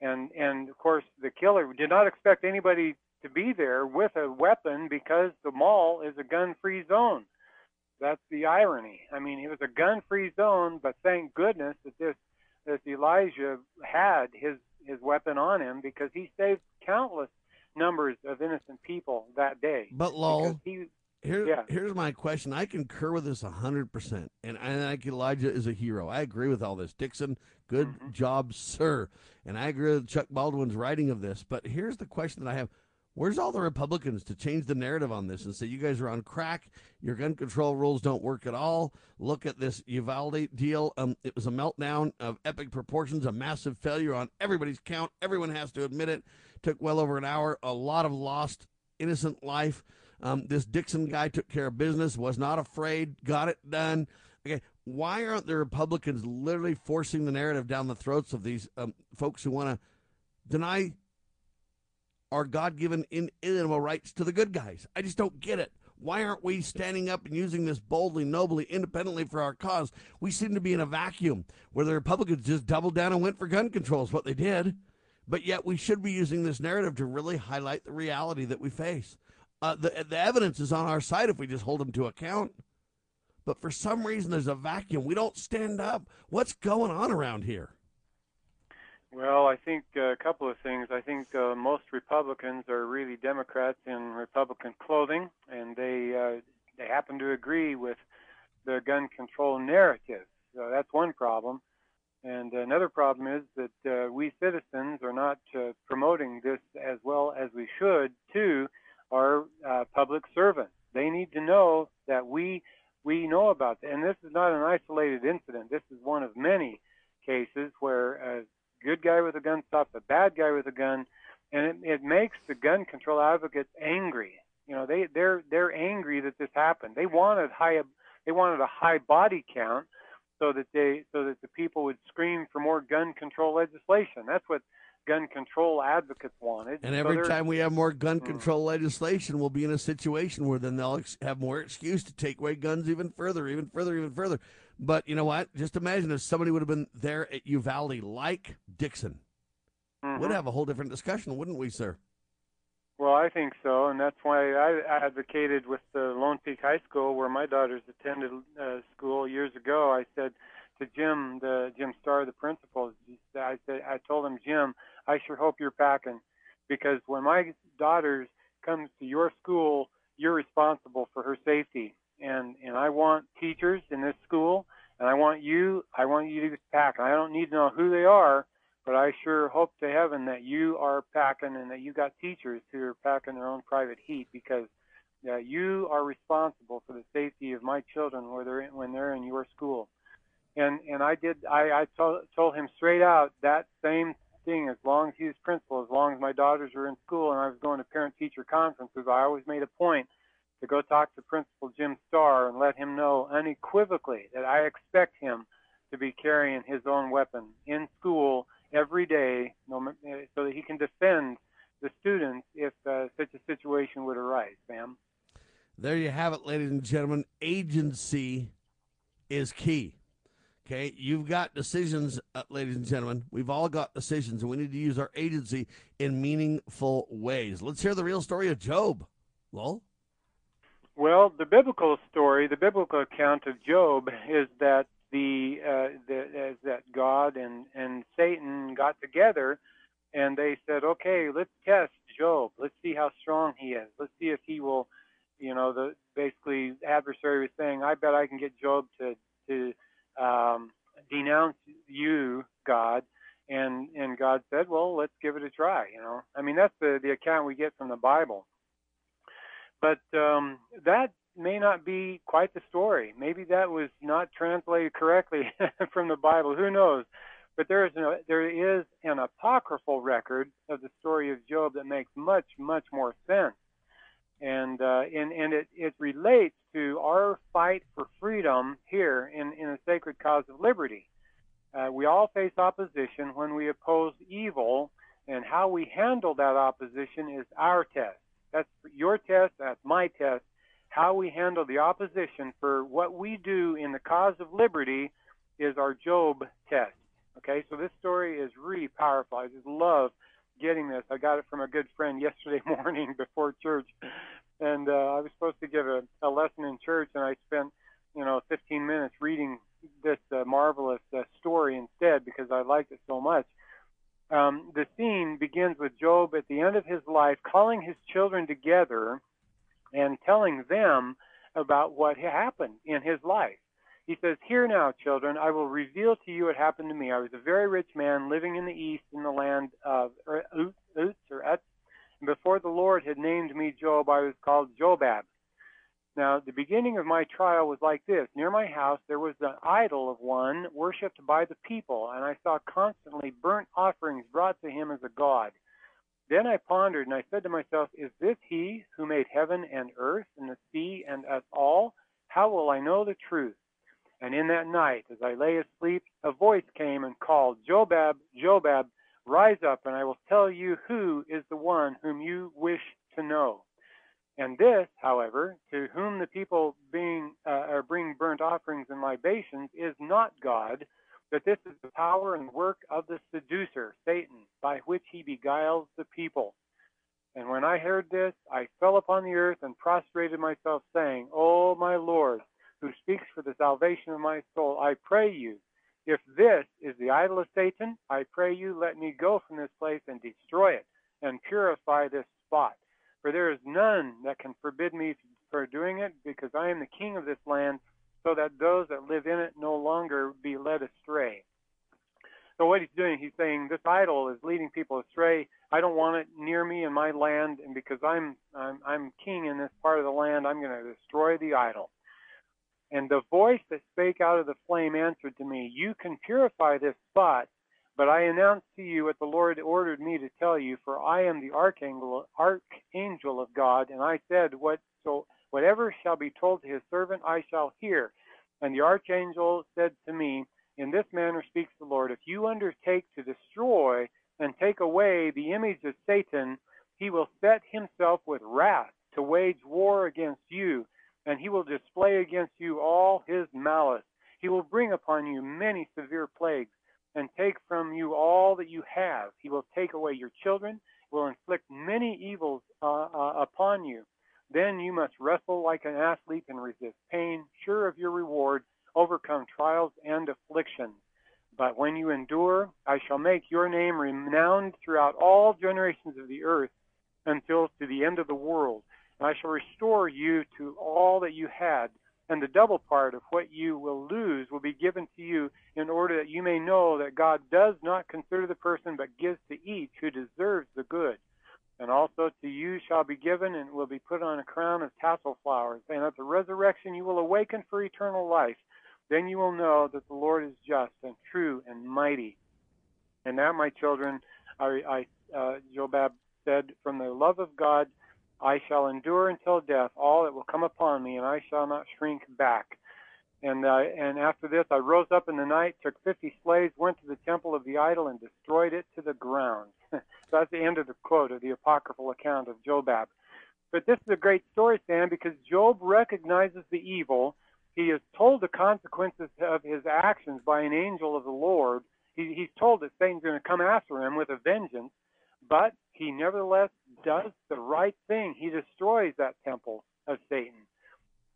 And and of course the killer did not expect anybody to be there with a weapon because the mall is a gun-free zone. That's the irony. I mean, it was a gun-free zone, but thank goodness that this this Elijah had his his weapon on him because he saved countless numbers of innocent people that day. But Lowell, he, here, yeah. here's my question. I concur with this hundred percent, and I think Elijah is a hero. I agree with all this. Dixon, good Mm-hmm. job, sir. And I agree with Chuck Baldwin's writing of this. But here's the question that I have: Where's all the Republicans to change the narrative on this and say you guys are on crack? Your gun control rules don't work at all. Look at this Uvalde deal. Um, it was a meltdown of epic proportions, a massive failure on everybody's count. Everyone has to admit it. Took well over an hour. A lot of lost innocent life. Um, this Dixon guy took care of business. Was not afraid. Got it done. Okay, why aren't the Republicans literally forcing the narrative down the throats of these um, folks who want to deny our God given inalienable rights to the good guys. I just don't get it. Why aren't we standing up and using this boldly, nobly, independently for our cause? We seem to be in a vacuum where the Republicans just doubled down and went for gun control, is what they did. But yet we should be using this narrative to really highlight the reality that we face. Uh, the, the evidence is on our side if we just hold them to account. But for some reason, there's a vacuum. We don't stand up. What's going on around here? Well, I think uh, a couple of things. I think uh, most Republicans are really Democrats in Republican clothing, and they uh, they happen to agree with the gun control narrative. So that's one problem. And another problem is that uh, we citizens are not uh, promoting this as well as we should to our uh, public servants. They need to know that we we know about it. And this is not an isolated incident. This is one of many cases where a good guy with a gun stops a bad guy with a gun, and it, it makes the gun control advocates angry. You know, they they're they're angry that this happened. They wanted high they wanted a high body count so that they so that the people would scream for more gun control legislation. That's what gun control advocates wanted. And every so time we have more gun control mm. legislation, we'll be in a situation where then they'll ex- have more excuse to take away guns even further, even further, even further. But you know what? Just imagine if somebody would have been there at Uvalde like Dixon. Mm-hmm. We'd have a whole different discussion, wouldn't we, sir? Well, I think so, and that's why I advocated with the Lone Peak High School, where my daughters attended uh, school years ago. I said to Jim, the Jim Starr, the principal, I said, I told him, Jim, I sure hope you're packing, because when my daughters comes to your school, you're responsible for her safety, and and I want teachers in this school, and I want you, I want you to pack. I don't need to know who they are but I sure hope to heaven that you are packing and that you got teachers who are packing their own private heat because uh, you are responsible for the safety of my children when they're in, when they're in your school. And and I did I, I told, told him straight out that same thing as long as he was principal, as long as my daughters were in school and I was going to parent teacher conferences, I always made a point to go talk to Principal Jim Starr and let him know unequivocally that I expect him to be carrying his own weapon in school every day so that he can defend the students if uh, such a situation would arise, Sam. There you have it, ladies and gentlemen. Agency is key. Okay, you've got decisions, uh, ladies and gentlemen. We've all got decisions, and we need to use our agency in meaningful ways. Let's hear the real story of Job. Lowell? Well, the biblical story, the biblical account of Job, is that the, uh, the that God and and Satan got together, and they said, okay, let's test Job. Let's see how strong he is. Let's see if he will, you know, the basically adversary was saying, I bet I can get Job to to um, denounce you, God. And and God said, well, let's give it a try. You know, I mean that's the the account we get from the Bible. But um, that may not be quite the story. Maybe that was not translated correctly from the Bible. Who knows? But there is a, there is an apocryphal record of the story of Job that makes much much more sense, and uh, and and it it relates to our fight for freedom here in in the sacred cause of liberty. Uh, we all face opposition when we oppose evil, and how we handle that opposition is our test. That's your test. That's my test how we handle the opposition for what we do in the cause of liberty is our Job test. Okay, so this story is really powerful. I just love getting this. I got it from a good friend yesterday morning before church, and uh, I was supposed to give a, a lesson in church, and I spent you know 15 minutes reading this uh, marvelous uh, story instead because I liked it so much. Um, the scene begins with Job at the end of his life calling his children together and telling them about what happened in his life. He says, Hear now, children, I will reveal to you what happened to me. I was a very rich man living in the east in the land of Uz or Utz. And before the Lord had named me Job, I was called Jobab. Now, the beginning of my trial was like this. Near my house, there was an idol of one worshipped by the people, and I saw constantly burnt offerings brought to him as a god. Then I pondered, and I said to myself, Is this he who made heaven and earth and the sea and us all? How will I know the truth? And in that night, as I lay asleep, a voice came and called, Jobab, Jobab, Rise up, and I will tell you who is the one whom you wish to know. And this, however, to whom the people being uh, are bring burnt offerings and libations, is not God, but this is the power and work of the seducer, Satan, by which he beguiles the people. And when I heard this, I fell upon the earth and prostrated myself, saying, O my Lord, who speaks for the salvation of my soul, I pray you, if this is the idol of Satan, I pray you, let me go from this place and destroy it and purify this spot. For there is none that can forbid me for doing it, because I am the king of this land, so that those that live in it no longer be led astray. So what he's doing, he's saying this idol is leading people astray. I don't want it near me in my land, and because I'm I'm, I'm king in this part of the land, I'm going to destroy the idol. And the voice that spake out of the flame answered to me, You can purify this spot, but I announce to you what the Lord ordered me to tell you, for I am the archangel, archangel of God, and I said, What so whatever shall be told to his servant, I shall hear. And the archangel said to me, In this manner speaks the Lord, if you undertake to destroy and take away the image of Satan, he will set himself with wrath to wage war against you and he will display against you all his malice. He will bring upon you many severe plagues, and take from you all that you have. He will take away your children, will inflict many evils uh, uh, upon you. Then you must wrestle like an athlete and resist pain, sure of your reward, overcome trials and afflictions. But when you endure, I shall make your name renowned throughout all generations of the earth until to the end of the world. And I shall restore you to all that you had, and the double part of what you will lose will be given to you in order that you may know that God does not consider the person, but gives to each who deserves the good. And also to you shall be given and will be put on a crown of tassel flowers. And at the resurrection you will awaken for eternal life. Then you will know that the Lord is just and true and mighty. And that, my children, I, I uh, Jobab said, from the love of God I shall endure until death all that will come upon me, and I shall not shrink back. And uh, and after this, I rose up in the night, took fifty slaves, went to the temple of the idol, and destroyed it to the ground. that's the end of the quote of the apocryphal account of Jobab. But this is a great story, Sam, because Job recognizes the evil. He is told the consequences of his actions by an angel of the Lord. He, he's told that Satan's going to come after him with a vengeance, but he nevertheless does the right thing. He destroys that temple of Satan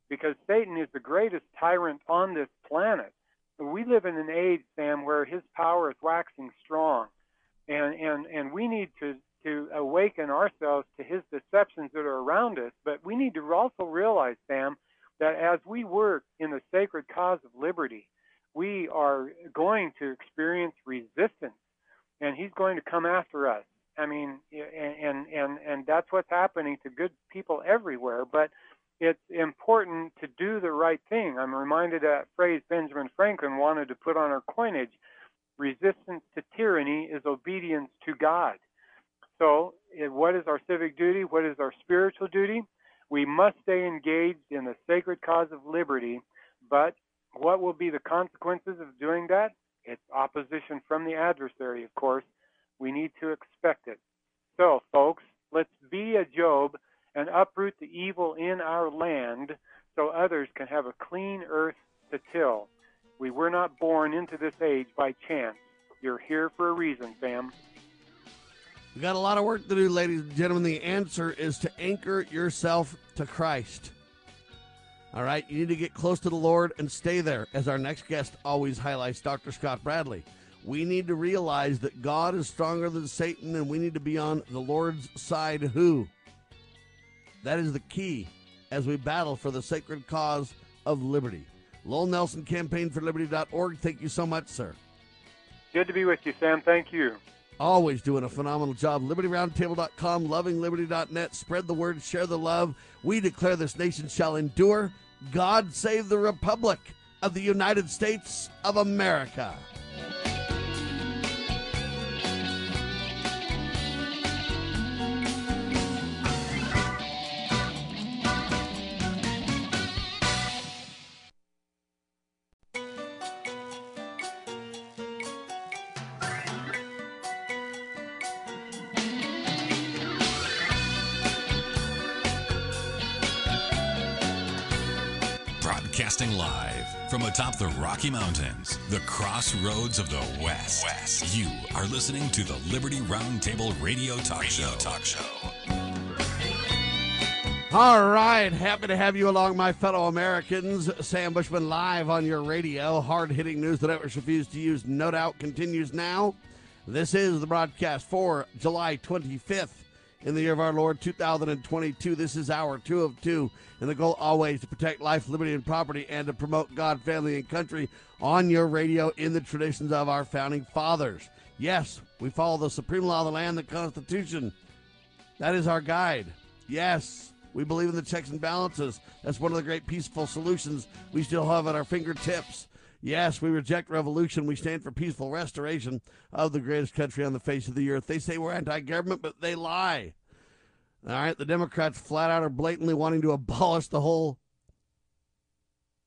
because Satan is the greatest tyrant on this planet. We live in an age, Sam, where his power is waxing strong, and and and we need to to awaken ourselves to his deceptions that are around us. But we need to also realize, Sam, that as we work in the sacred cause of liberty, we are going to experience resistance, and he's going to come after us. I mean, and and and that's what's happening to good people everywhere. But it's important to do the right thing. I'm reminded of that phrase Benjamin Franklin wanted to put on our coinage: "Resistance to tyranny is obedience to God." So, eh, what is our civic duty? What is our spiritual duty? We must stay engaged in the sacred cause of liberty. But what will be the consequences of doing that? It's opposition from the adversary, of course we need to expect it. So, folks, let's be a Job and uproot the evil in our land so others can have a clean earth to till. We were not born into this age by chance. You're here for a reason, fam. We got a lot of work to do, ladies and gentlemen. The answer is to anchor yourself to Christ. All right, you need to get close to the Lord and stay there, as our next guest always highlights, Dr. Scott Bradley. We need to realize that God is stronger than Satan and we need to be on the Lord's side. Who? That is the key as we battle for the sacred cause of liberty. Lowell Nelson, campaign for liberty.org. Thank you so much, sir. Good to be with you, Sam. Thank you. Always doing a phenomenal job. LibertyRoundtable.com, lovingliberty.net. Spread the word, share the love. We declare this nation shall endure. God save the Republic of the United States of America. Broadcasting live from atop the Rocky Mountains, the crossroads of the West. West. You are listening to the Liberty Roundtable Radio Talk radio Show. Talk Show. All right, happy to have you along, my fellow Americans. Sam Bushman live on your radio. Hard hitting news the networks refuse to use, no doubt, continues now. This is the broadcast for July 25th in the year of our Lord 2022. This is our two of two, and the goal always to protect life, liberty, and property, and to promote God, family, and country on your radio in the traditions of our founding fathers. Yes, we follow the supreme law of the land, the Constitution. That is our guide. Yes, we believe in the checks and balances. That's one of the great peaceful solutions we still have at our fingertips. Yes, we reject revolution. We stand for peaceful restoration of the greatest country on the face of the earth. They say we're anti government, but they lie. All right, the Democrats flat out are blatantly wanting to abolish the whole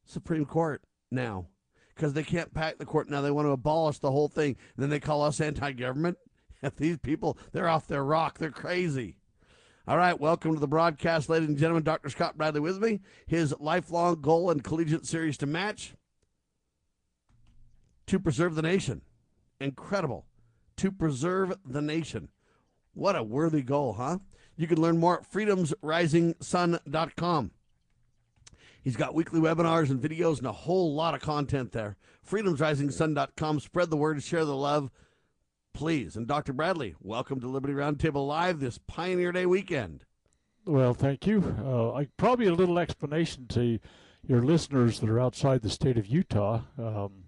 Supreme Court now because they can't pack the court now. They want to abolish the whole thing. And then they call us anti government. These people, they're off their rock. They're crazy. All right, welcome to the broadcast, ladies and gentlemen. Dr. Scott Bradley with me. His lifelong goal and collegiate series to match to preserve the nation. Incredible. To preserve the nation. What a worthy goal, huh? You can learn more at freedomsrisingsun.com. He's got weekly webinars and videos and a whole lot of content there. freedomsrisingsun.com. Spread the word, share the love please. And Dr. Bradley, welcome to Liberty Roundtable Live this Pioneer Day weekend. Well, thank you. Uh, probably a little explanation to your listeners that are outside the state of Utah. Um,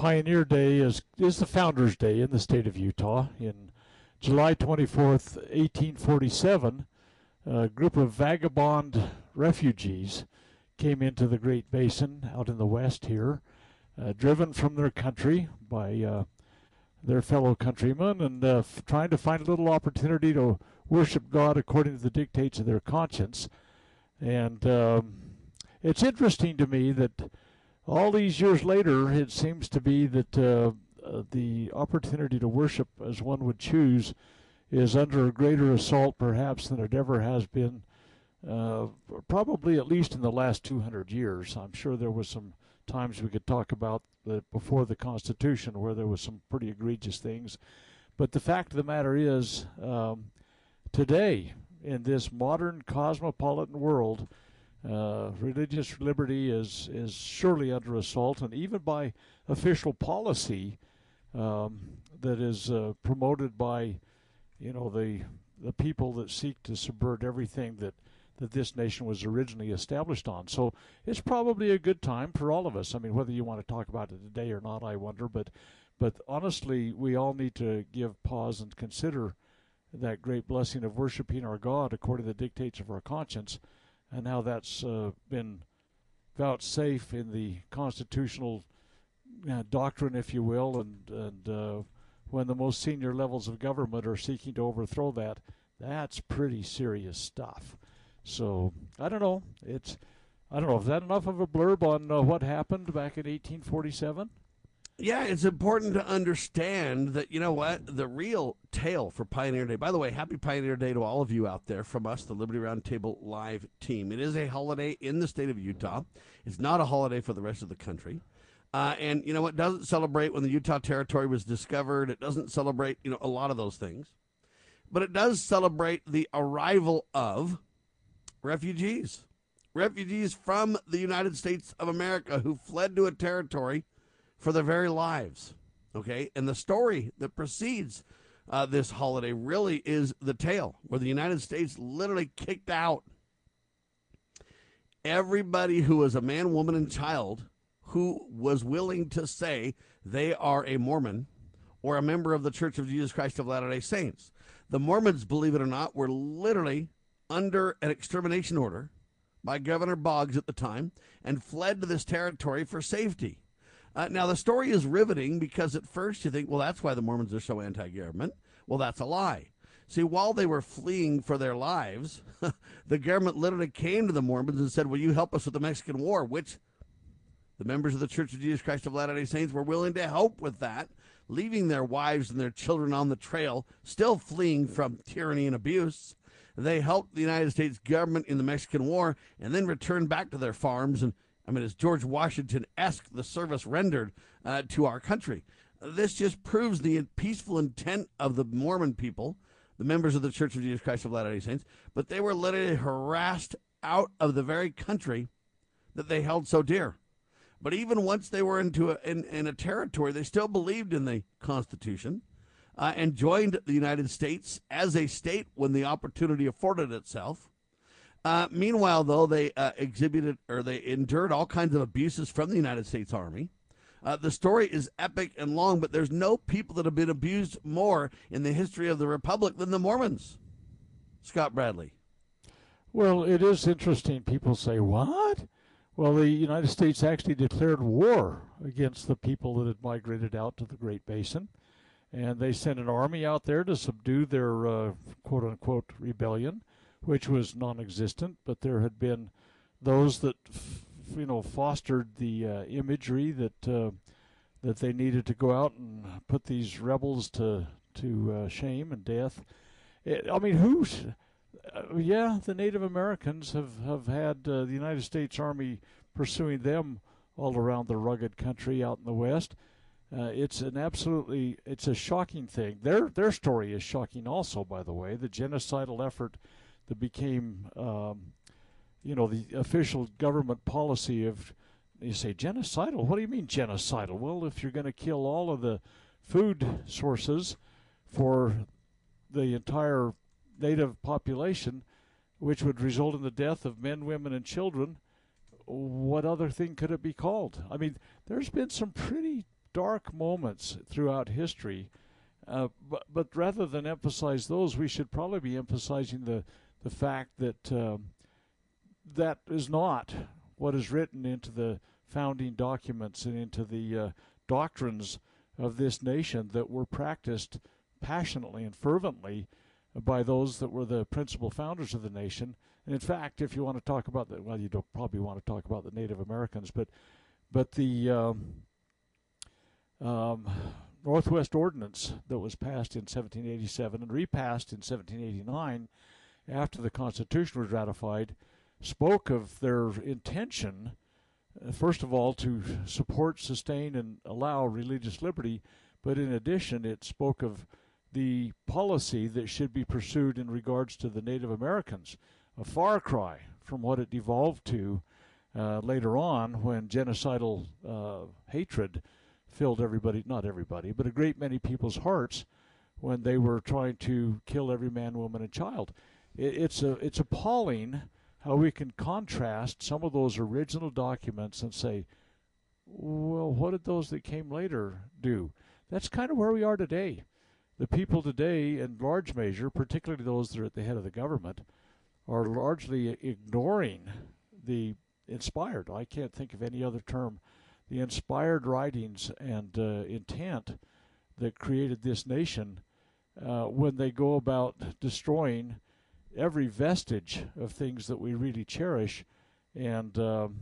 Pioneer Day is is the Founders Day in the state of Utah. In July 24th, 1847, a group of vagabond refugees came into the Great Basin out in the west here, uh, driven from their country by uh, their fellow countrymen and uh, f- trying to find a little opportunity to worship God according to the dictates of their conscience. And um, it's interesting to me that all these years later, it seems to be that uh, uh, the opportunity to worship as one would choose is under a greater assault, perhaps, than it ever has been. Uh, probably at least in the last 200 years. I'm sure there was some times we could talk about before the Constitution where there was some pretty egregious things. But the fact of the matter is, um, today, in this modern cosmopolitan world, uh, religious liberty is, is surely under assault, and even by official policy um, that is uh, promoted by, you know, the the people that seek to subvert everything that that this nation was originally established on. So it's probably a good time for all of us. I mean, whether you want to talk about it today or not, I wonder. But, but honestly, we all need to give pause and consider that great blessing of worshiping our God according to the dictates of our conscience, and how that's uh, been vouchsafed in the constitutional uh, doctrine, if you will, and and uh, when the most senior levels of government are seeking to overthrow that, that's pretty serious stuff. So I don't know. It's I don't know. Is that enough of a blurb on uh, what happened back in 1847? Yeah, it's important to understand that, you know what, the real tale for Pioneer Day. By the way, happy Pioneer Day to all of you out there from us, the Liberty Roundtable Live team. It is a holiday in the state of Utah. It's not a holiday for the rest of the country. Uh, and, you know, what? it doesn't celebrate when the Utah Territory was discovered. It doesn't celebrate, you know, a lot of those things. But it does celebrate the arrival of refugees. Refugees from the United States of America who fled to a territory for their very lives. Okay? And the story that precedes uh, this holiday really is the tale where the United States literally kicked out everybody who was a man, woman, and child who was willing to say they are a Mormon or a member of the Church of Jesus Christ of Latter day Saints. The Mormons, believe it or not, were literally under an extermination order by Governor Boggs at the time and fled to this territory for safety. Uh, now, the story is riveting because at first you think, well, that's why the Mormons are so anti government. Well, that's a lie. See, while they were fleeing for their lives, the government literally came to the Mormons and said, Will you help us with the Mexican War? Which the members of the Church of Jesus Christ of Latter day Saints were willing to help with that, leaving their wives and their children on the trail, still fleeing from tyranny and abuse. They helped the United States government in the Mexican War and then returned back to their farms and I mean, it's George Washington esque the service rendered uh, to our country. This just proves the peaceful intent of the Mormon people, the members of the Church of Jesus Christ of Latter day Saints, but they were literally harassed out of the very country that they held so dear. But even once they were into a, in, in a territory, they still believed in the Constitution uh, and joined the United States as a state when the opportunity afforded itself. Uh, meanwhile, though, they uh, exhibited or they endured all kinds of abuses from the United States Army. Uh, the story is epic and long, but there's no people that have been abused more in the history of the Republic than the Mormons. Scott Bradley. Well, it is interesting. People say, what? Well, the United States actually declared war against the people that had migrated out to the Great Basin. And they sent an army out there to subdue their uh, quote unquote rebellion which was non-existent, but there had been those that you know fostered the uh, imagery that uh, that they needed to go out and put these rebels to to uh, shame and death. It, I mean, who's uh, yeah, the Native Americans have have had uh, the United States Army pursuing them all around the rugged country out in the west. Uh, it's an absolutely it's a shocking thing. Their their story is shocking also, by the way. The genocidal effort that became, um, you know, the official government policy of, you say, genocidal? What do you mean genocidal? Well, if you're going to kill all of the food sources for the entire native population, which would result in the death of men, women, and children, what other thing could it be called? I mean, there's been some pretty dark moments throughout history, uh, but, but rather than emphasize those, we should probably be emphasizing the the fact that um, that is not what is written into the founding documents and into the uh, doctrines of this nation that were practiced passionately and fervently by those that were the principal founders of the nation. And in fact, if you want to talk about the well, you don't probably want to talk about the Native Americans, but but the um, um, Northwest Ordinance that was passed in 1787 and repassed in 1789 after the Constitution was ratified, spoke of their intention, uh, first of all, to support, sustain, and allow religious liberty, but in addition, it spoke of the policy that should be pursued in regards to the Native Americans, a far cry from what it devolved to uh, later on when genocidal uh, hatred filled everybody, not everybody, but a great many people's hearts when they were trying to kill every man, woman, and child it, it's a it's appalling how we can contrast some of those original documents and say, well, what did those that came later do? That's kind of where we are today. The people today, in large measure, particularly those that are at the head of the government, are largely ignoring the inspired. I can't think of any other term. The inspired writings and uh, intent that created this nation uh, when they go about destroying every vestige of things that we really cherish and um,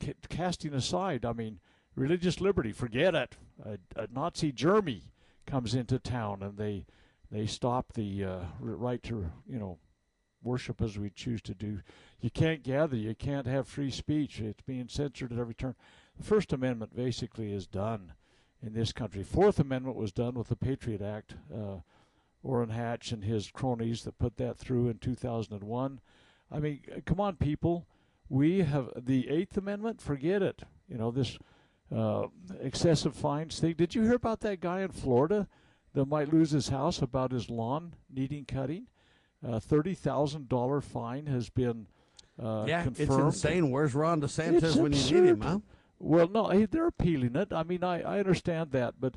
ca- casting aside, I mean, religious liberty, forget it. A, a, Nazi Germany comes into town and they they stop the uh, right to you know worship as we choose to do. You can't gather. You can't have free speech. It's being censored at every turn. The First Amendment basically is done in this country. Fourth Amendment was done with the Patriot Act. Uh, Orrin Hatch and his cronies that put that through in 2001. I mean, come on, people. We have the Eighth Amendment. Forget it. You know this uh, excessive fines thing. Did you hear about that guy in Florida that might lose his house about his lawn needing cutting? Uh, Thirty thousand dollar fine has been uh, yeah, confirmed. it's insane. Where's Ron DeSantis it's when absurd. you need him, huh? Well, no, they're appealing it. I mean, I, I understand that, but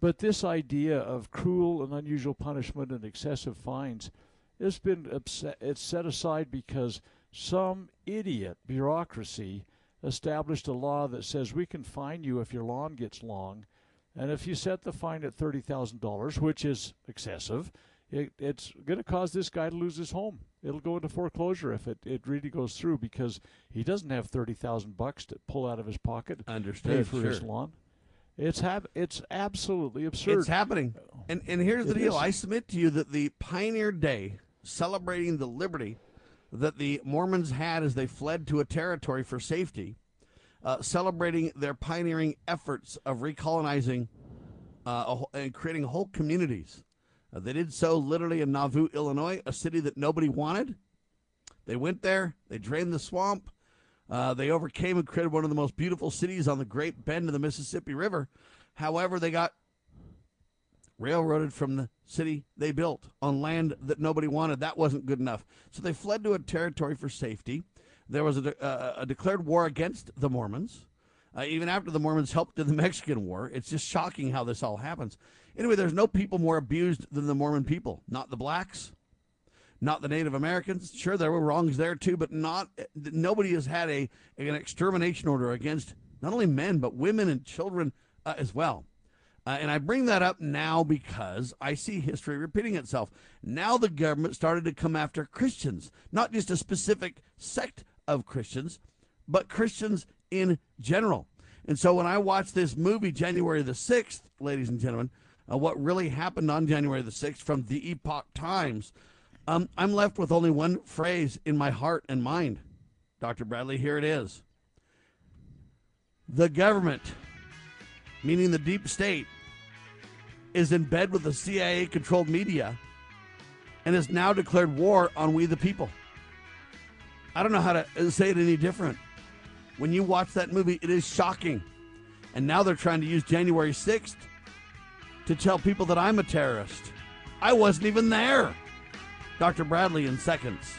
but this idea of cruel and unusual punishment and excessive fines has been upset, it's set aside because some idiot bureaucracy established a law that says we can fine you if your lawn gets long, and if you set the fine at thirty thousand dollars, which is excessive, it, it's going to cause this guy to lose his home. It'll go into foreclosure if it, it really goes through because he doesn't have thirty thousand bucks to pull out of his pocket Understood, pay for sure. his lawn. It's hap- It's absolutely absurd. It's happening. And and here's the it deal. Is. I submit to you that the Pioneer Day, celebrating the liberty that the Mormons had as they fled to a territory for safety, uh, celebrating their pioneering efforts of recolonizing uh, and creating whole communities. Uh, they did so literally in Nauvoo, Illinois, a city that nobody wanted. They went there, they drained the swamp, uh, they overcame and created one of the most beautiful cities on the Great Bend of the Mississippi River. However, they got railroaded from the city they built on land that nobody wanted. That wasn't good enough. So they fled to a territory for safety. There was a, de- uh, a declared war against the Mormons. Uh, even after the Mormons helped in the Mexican War, it's just shocking how this all happens. Anyway, there's no people more abused than the Mormon people. Not the blacks, not the Native Americans. Sure, there were wrongs there too, but not nobody has had a an extermination order against not only men but women and children uh, as well. Uh, and I bring that up now because I see history repeating itself. Now the government started to come after Christians, not just a specific sect of Christians, but Christians in general. And so when I watch this movie, January the 6th, ladies and gentlemen, uh, what really happened on January the 6th from the Epoch Times, um, I'm left with only one phrase in my heart and mind. Dr. Bradley, here it is. The government, meaning the deep state, is in bed with the CIA controlled media and has now declared war on we the people. I don't know how to say it any different. When you watch that movie, it is shocking. And now they're trying to use January 6th to tell people that I'm a terrorist. I wasn't even there. Dr. Bradley in seconds.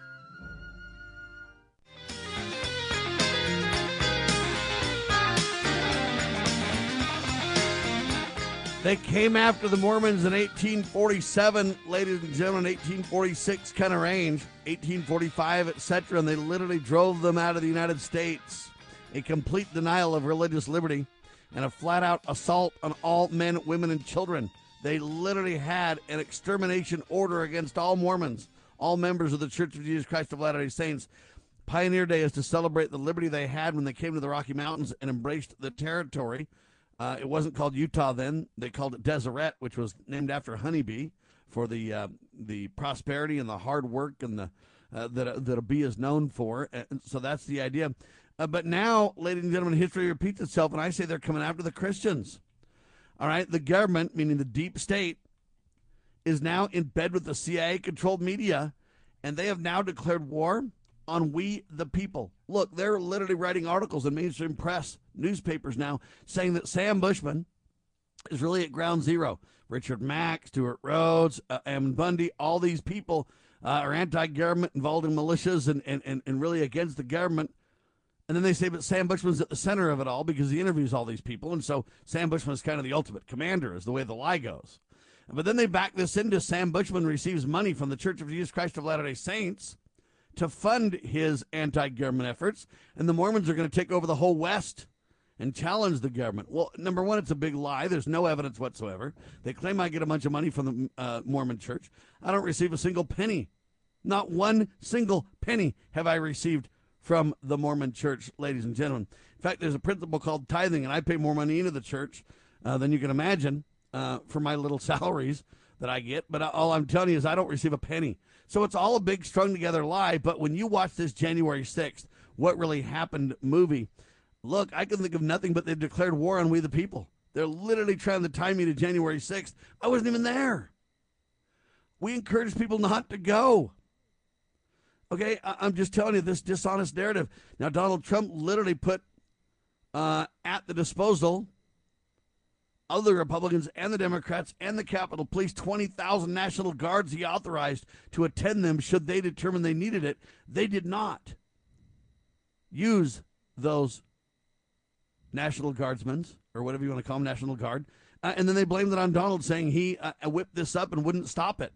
They came after the Mormons in 1847, ladies and gentlemen, 1846 kind of range, 1845, etc., and they literally drove them out of the United States. A complete denial of religious liberty and a flat out assault on all men, women, and children. They literally had an extermination order against all Mormons, all members of the Church of Jesus Christ of Latter day Saints. Pioneer Day is to celebrate the liberty they had when they came to the Rocky Mountains and embraced the territory uh, it wasn't called Utah then. They called it Deseret, which was named after honeybee for the uh, the prosperity and the hard work and the uh, that that a bee is known for. And so that's the idea. Uh, but now, ladies and gentlemen, history repeats itself, and I say they're coming after the Christians. All right, the government, meaning the deep state, is now in bed with the CIA-controlled media, and they have now declared war on we the people. Look, they're literally writing articles in mainstream press, newspapers now, saying that Sam Bushman is really at ground zero. Richard Mack, Stewart Rhodes, uh, Bundy, all these people uh, are anti government, involved in militias, and, and, and, and really against the government. And then they say, but Sam Bushman's at the center of it all because he interviews all these people. And so Sam Bushman is kind of the ultimate commander, is the way the lie goes. But then they back this into Sam Bushman receives money from the Church of Jesus Christ of Latter day Saints to fund his anti government efforts. And the Mormons are going to take over the whole West and challenge the government. Well, number one, it's a big lie. There's no evidence whatsoever. They claim I get a bunch of money from the uh, Mormon church. I don't receive a single penny. Not one single penny have I received from the Mormon church, ladies and gentlemen. In fact, there's a principle called tithing, and I pay more money into the church uh, than you can imagine uh, for my little salaries that I get. But all I'm telling you is I don't receive a penny. So it's all a big strung together lie. But when you watch this January 6th, what really happened movie, look, I can think of nothing but they've declared war on we the people. They're literally trying to tie me to January 6th. I wasn't even there. We encourage people not to go. Okay, I- am just telling you this dishonest narrative. Now, Donald Trump literally put uh, at the disposal of the Republicans and the Democrats and the Capitol Police 20,000 National Guards he authorized to attend them should they determine they needed it. They did not use those National Guardsmen, or whatever you want to call them, National Guard. Uh, and then they blamed it on Donald, saying he uh, whipped this up and wouldn't stop it.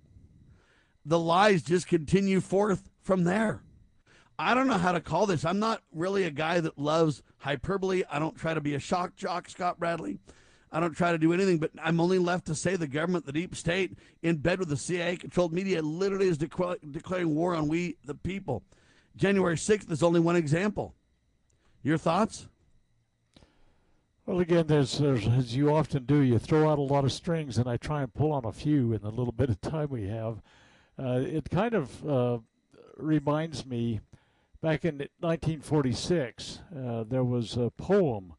The lies just continue forth from there. I don't know how to call this. I'm not really a guy that loves hyperbole. I don't try to be a shock jock, Scott Bradley. I don't try to do anything, but I'm only left to say the government, the deep state, in bed with the CIA controlled media, literally is declaring war on we, the people. January 6th is only one example. Your thoughts? Well, again, there's, there's, as you often do, you throw out a lot of strings, and I try and pull on a few in the little bit of time we have. Uh, it kind of uh, reminds me back in 1946, uh, there was a poem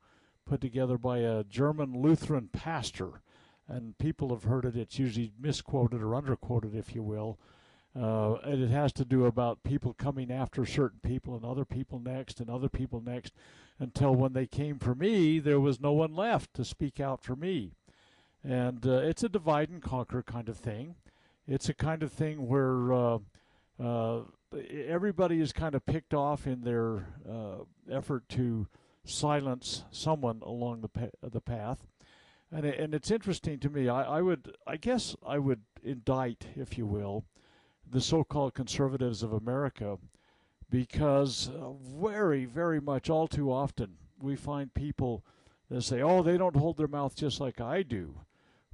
put together by a German Lutheran pastor, and people have heard it. It's usually misquoted or underquoted, if you will. Uh, and it has to do about people coming after certain people and other people next and other people next until when they came for me, there was no one left to speak out for me. And uh, it's a divide and conquer kind of thing. It's a kind of thing where uh, uh everybody is kind of picked off in their uh, effort to silence someone along the pa- the path. And it, and it's interesting to me. I, I would I guess I would indict, if you will, the so-called conservatives of America, because uh, very very much all too often we find people that say, "Oh, they don't hold their mouth just like I do."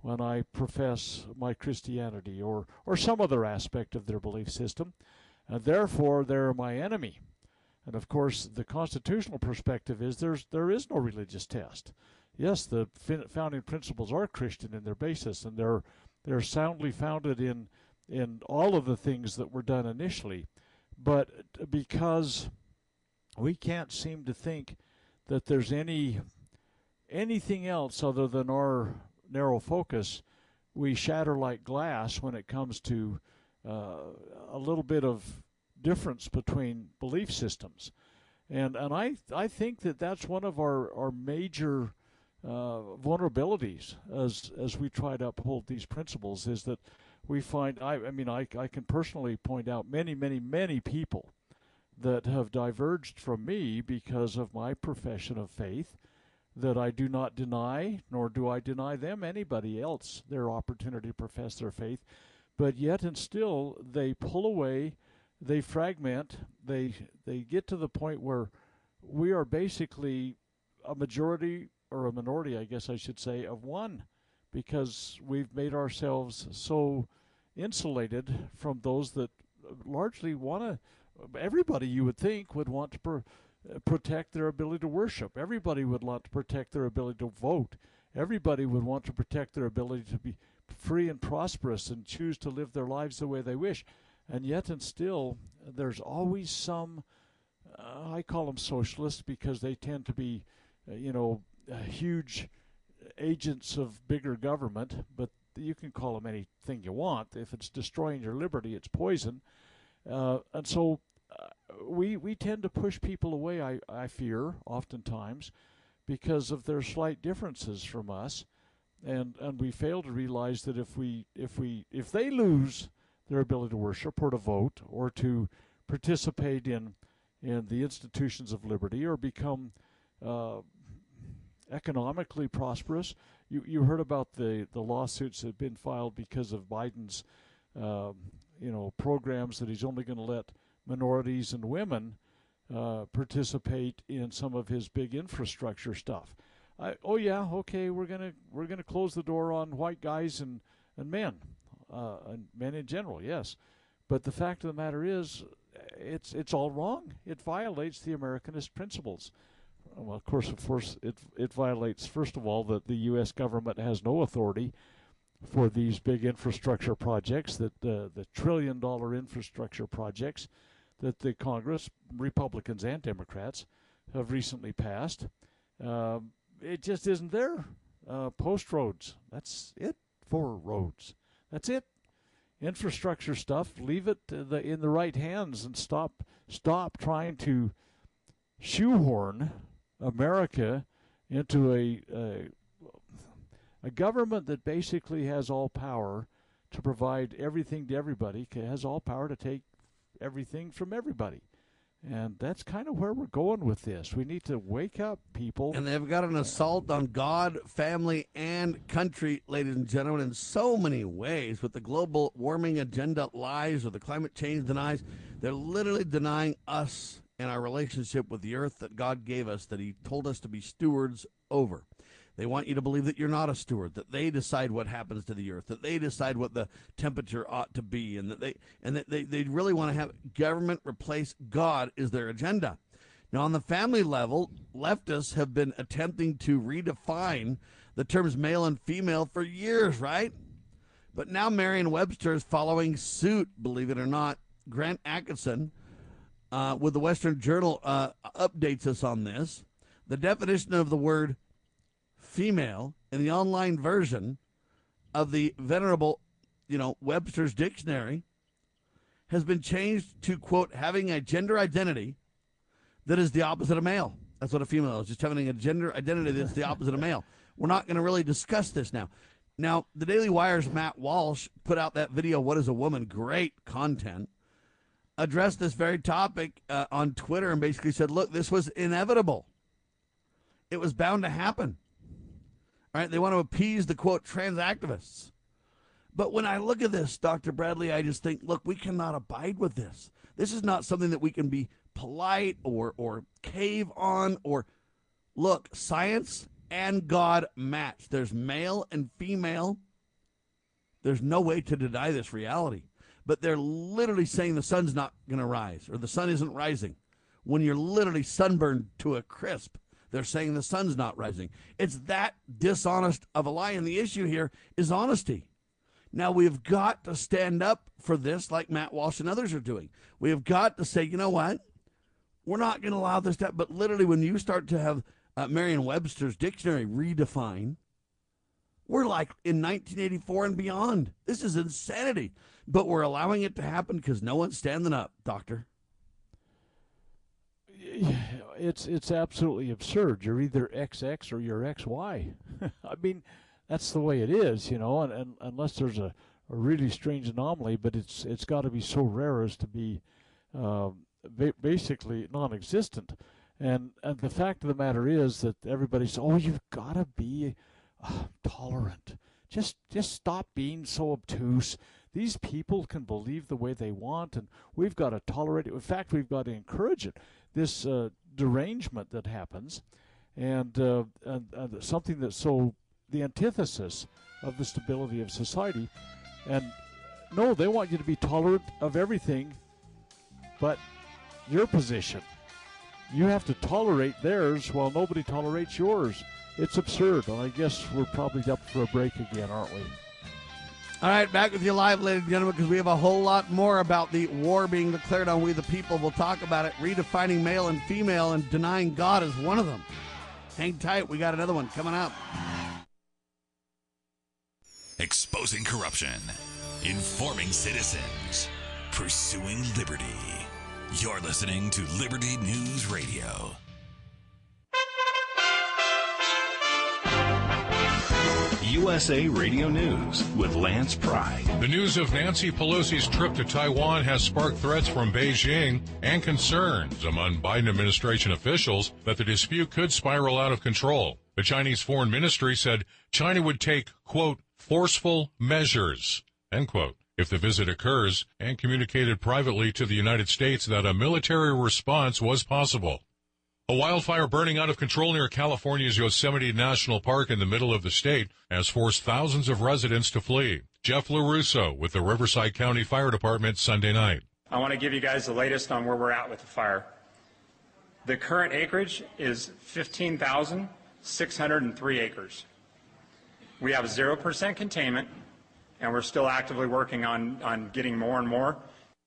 when I profess my Christianity or, or some other aspect of their belief system and therefore they're my enemy. And of course, the constitutional perspective is there's there is no religious test. Yes, the founding principles are Christian in their basis, and they're they're soundly founded in in all of the things that were done initially. But because we can't seem to think that there's any anything else other than our narrow focus, we shatter like glass when it comes to uh, a little bit of difference between belief systems, and and I I think that that's one of our our major uh, vulnerabilities as as we try to uphold these principles is that we find I I mean I I can personally point out many many many people that have diverged from me because of my profession of faith that I do not deny, nor do I deny them anybody else their opportunity to profess their faith. But yet and still they pull away, they fragment, they they get to the point where we are basically a majority or a minority, I guess I should say, of one, because we've made ourselves so insulated from those that largely want to. Everybody, you would think, would want to pro- protect their ability to worship. Everybody would want to protect their ability to vote. Everybody would want to protect their ability to be free and prosperous and choose to live their lives the way they wish. And yet, and still, there's always some, uh, I call them socialists because they tend to be, uh, you know, uh, huge agents of bigger government, but you can call them anything you want. If it's destroying your liberty, it's poison. Uh, and so uh, we, we tend to push people away, I, I fear, oftentimes, because of their slight differences from us and and we fail to realize that if we if we if they lose their ability to worship or to vote or to participate in in the institutions of liberty or become uh, economically prosperous. You you heard about the the lawsuits that have been filed because of Biden's um, you know programs that he's only going to let minorities and women uh, participate in some of his big infrastructure stuff. I, oh yeah, okay, we're gonna we're gonna close the door on white guys and and men, uh, in general, yes. But the fact of the matter is, it's it's all wrong. It violates the Americanist principles. Well, of course, of course, it it violates first of all that the U.S. government has no authority for these big infrastructure projects, that uh, the trillion dollar infrastructure projects that the Congress, Republicans and Democrats, have recently passed. Um, it just isn't there. Uh, post roads, that's it for roads. That's it. Infrastructure stuff, leave it the, in the right hands and stop stop trying to shoehorn America into a, a a government that basically has all power to provide everything to everybody, has all power to take everything from everybody. And that's kind of where we're going with this. We need to wake up, people. And they've got an assault on God, family, and country, ladies and gentlemen, in so many ways. With the global warming agenda lies or the climate change denies, they're literally denying us and our relationship with the earth that God gave us, that He told us to be stewards over. They want you to believe that you're not a steward, that they decide what happens to the earth, that they decide what the temperature ought to be, and that they and that they, they really want to have government replace God is their agenda. Now, on the family level, leftists have been attempting to redefine the terms male and female for years, right? But now Merriam Webster is following suit, believe it or not. Grant Atkinson uh, with the Western Journal uh, updates us on this. The definition of the word female in the online version of the venerable, you know, Webster's dictionary has been changed to quote having a gender identity that is the opposite of male. That's what a female is, just having a gender identity that's the opposite of male. We're not going to really discuss this now. Now, the Daily Wire's Matt Walsh put out that video, What is a Woman? Great content. Addressed this very topic uh, on Twitter and basically said, look, this was inevitable. It was bound to happen. Right? They want to appease the quote trans activists. But when I look at this, Dr. Bradley, I just think, look, we cannot abide with this. This is not something that we can be polite or or cave on or look, science and God match. There's male and female. There's no way to deny this reality. But they're literally saying the sun's not going to rise or the sun isn't rising when you're literally sunburned to a crisp. They're saying the sun's not rising. It's that dishonest of a lie. And the issue here is honesty. Now, we've got to stand up for this like Matt Walsh and others are doing. We have got to say, you know what? We're not going to allow this to happen. But literally, when you start to have uh, Merriam Webster's dictionary redefine, we're like in 1984 and beyond. This is insanity. But we're allowing it to happen because no one's standing up, Doctor it's it's absolutely absurd. You're either XX or you're XY. I mean, that's the way it is, you know. And, and unless there's a, a really strange anomaly, but it's it's got to be so rare as to be um, ba- basically non-existent. And and the fact of the matter is that everybody says, "Oh, you've got to be uh, tolerant. Just just stop being so obtuse." These people can believe the way they want, and we've got to tolerate it. In fact, we've got to encourage it this uh, derangement that happens, and, uh, and, and something that's so the antithesis of the stability of society. And no, they want you to be tolerant of everything, but your position. You have to tolerate theirs while nobody tolerates yours. It's absurd, and I guess we're probably up for a break again, aren't we? All right, back with you live, ladies and gentlemen, because we have a whole lot more about the war being declared on We the People. We'll talk about it, redefining male and female, and denying God is one of them. Hang tight, we got another one coming up. Exposing corruption, informing citizens, pursuing liberty. You're listening to Liberty News Radio. USA Radio News with Lance Pride. The news of Nancy Pelosi's trip to Taiwan has sparked threats from Beijing and concerns among Biden administration officials that the dispute could spiral out of control. The Chinese Foreign Ministry said China would take, quote, forceful measures, end quote, if the visit occurs, and communicated privately to the United States that a military response was possible. A wildfire burning out of control near California's Yosemite National Park in the middle of the state has forced thousands of residents to flee. Jeff LaRusso with the Riverside County Fire Department Sunday night. I want to give you guys the latest on where we're at with the fire. The current acreage is 15,603 acres. We have 0% containment, and we're still actively working on, on getting more and more.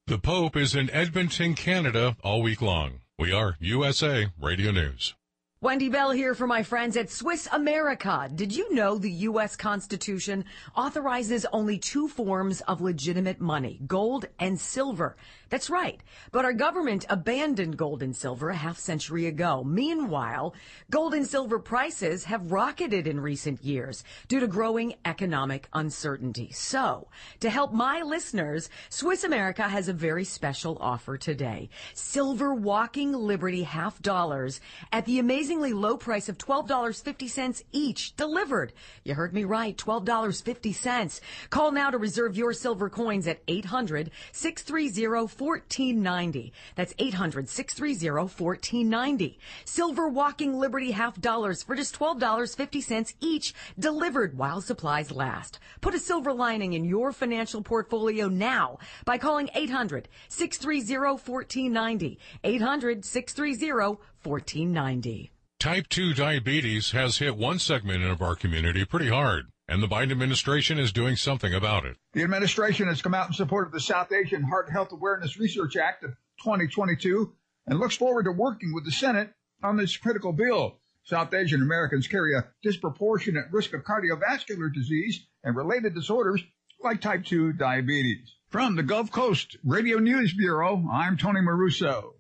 The Pope is in Edmonton, Canada all week long. We are USA Radio News. Wendy Bell here for my friends at Swiss America. Did you know the U.S. Constitution authorizes only two forms of legitimate money, gold and silver? That's right. But our government abandoned gold and silver a half century ago. Meanwhile, gold and silver prices have rocketed in recent years due to growing economic uncertainty. So, to help my listeners, Swiss America has a very special offer today. Silver Walking Liberty half dollars at the amazingly low price of $12.50 each delivered. You heard me right, $12.50. Call now to reserve your silver coins at 800 630 1490. That's 800 630 1490. Silver Walking Liberty half dollars for just $12.50 each, delivered while supplies last. Put a silver lining in your financial portfolio now by calling 800 630 1490. 800 630 1490. Type 2 diabetes has hit one segment of our community pretty hard, and the Biden administration is doing something about it. The administration has come out in support of the South Asian Heart Health Awareness Research Act of 2022 and looks forward to working with the Senate on this critical bill. South Asian Americans carry a disproportionate risk of cardiovascular disease and related disorders like type 2 diabetes. From the Gulf Coast Radio News Bureau, I'm Tony Maruso.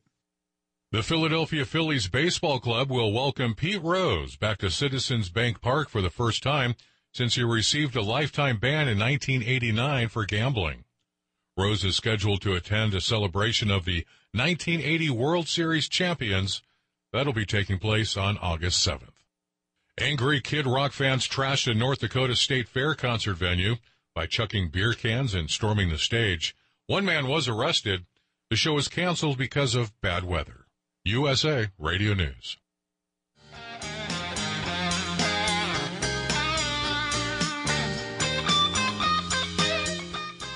The Philadelphia Phillies Baseball Club will welcome Pete Rose back to Citizens Bank Park for the first time since he received a lifetime ban in 1989 for gambling. Rose is scheduled to attend a celebration of the 1980 World Series champions that'll be taking place on August 7th. Angry Kid Rock fans trashed a North Dakota State Fair concert venue by chucking beer cans and storming the stage. One man was arrested. The show was canceled because of bad weather. USA Radio News.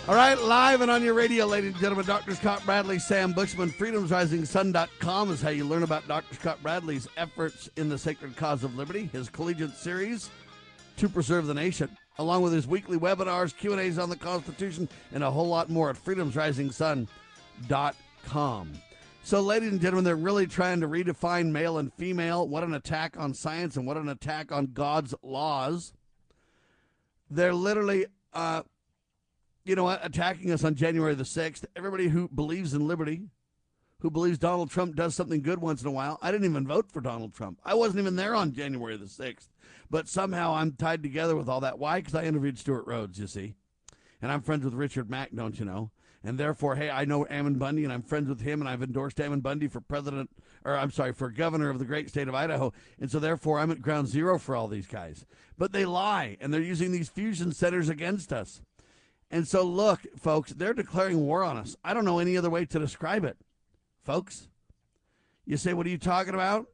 All right, live and on your radio, ladies and gentlemen, Dr. Scott Bradley, Sam Bushman, freedomsrisingsun.com is how you learn about Dr. Scott Bradley's efforts in the sacred cause of liberty, his collegiate series to preserve the nation, along with his weekly webinars, Q&As on the Constitution, and a whole lot more at freedomsrisingsun.com. So, ladies and gentlemen, they're really trying to redefine male and female. What an attack on science and what an attack on God's laws. They're literally, uh, you know what, attacking us on January the 6th. Everybody who believes in liberty, who believes Donald Trump does something good once in a while. I didn't even vote for Donald Trump. I wasn't even there on January the 6th. But somehow I'm tied together with all that. Why? Because I interviewed Stewart Rhodes, you see. And I'm friends with Richard Mack, don't you know? and therefore, hey, I know Ammon Bundy, and I'm friends with him, and I've endorsed Ammon Bundy for president, or I'm sorry, for governor of the great state of Idaho, and so therefore, I'm at ground zero for all these guys. But they lie, and they're using these fusion centers against us. And so, look, folks, they're declaring war on us. I don't know any other way to describe it, folks. You say, what are you talking about?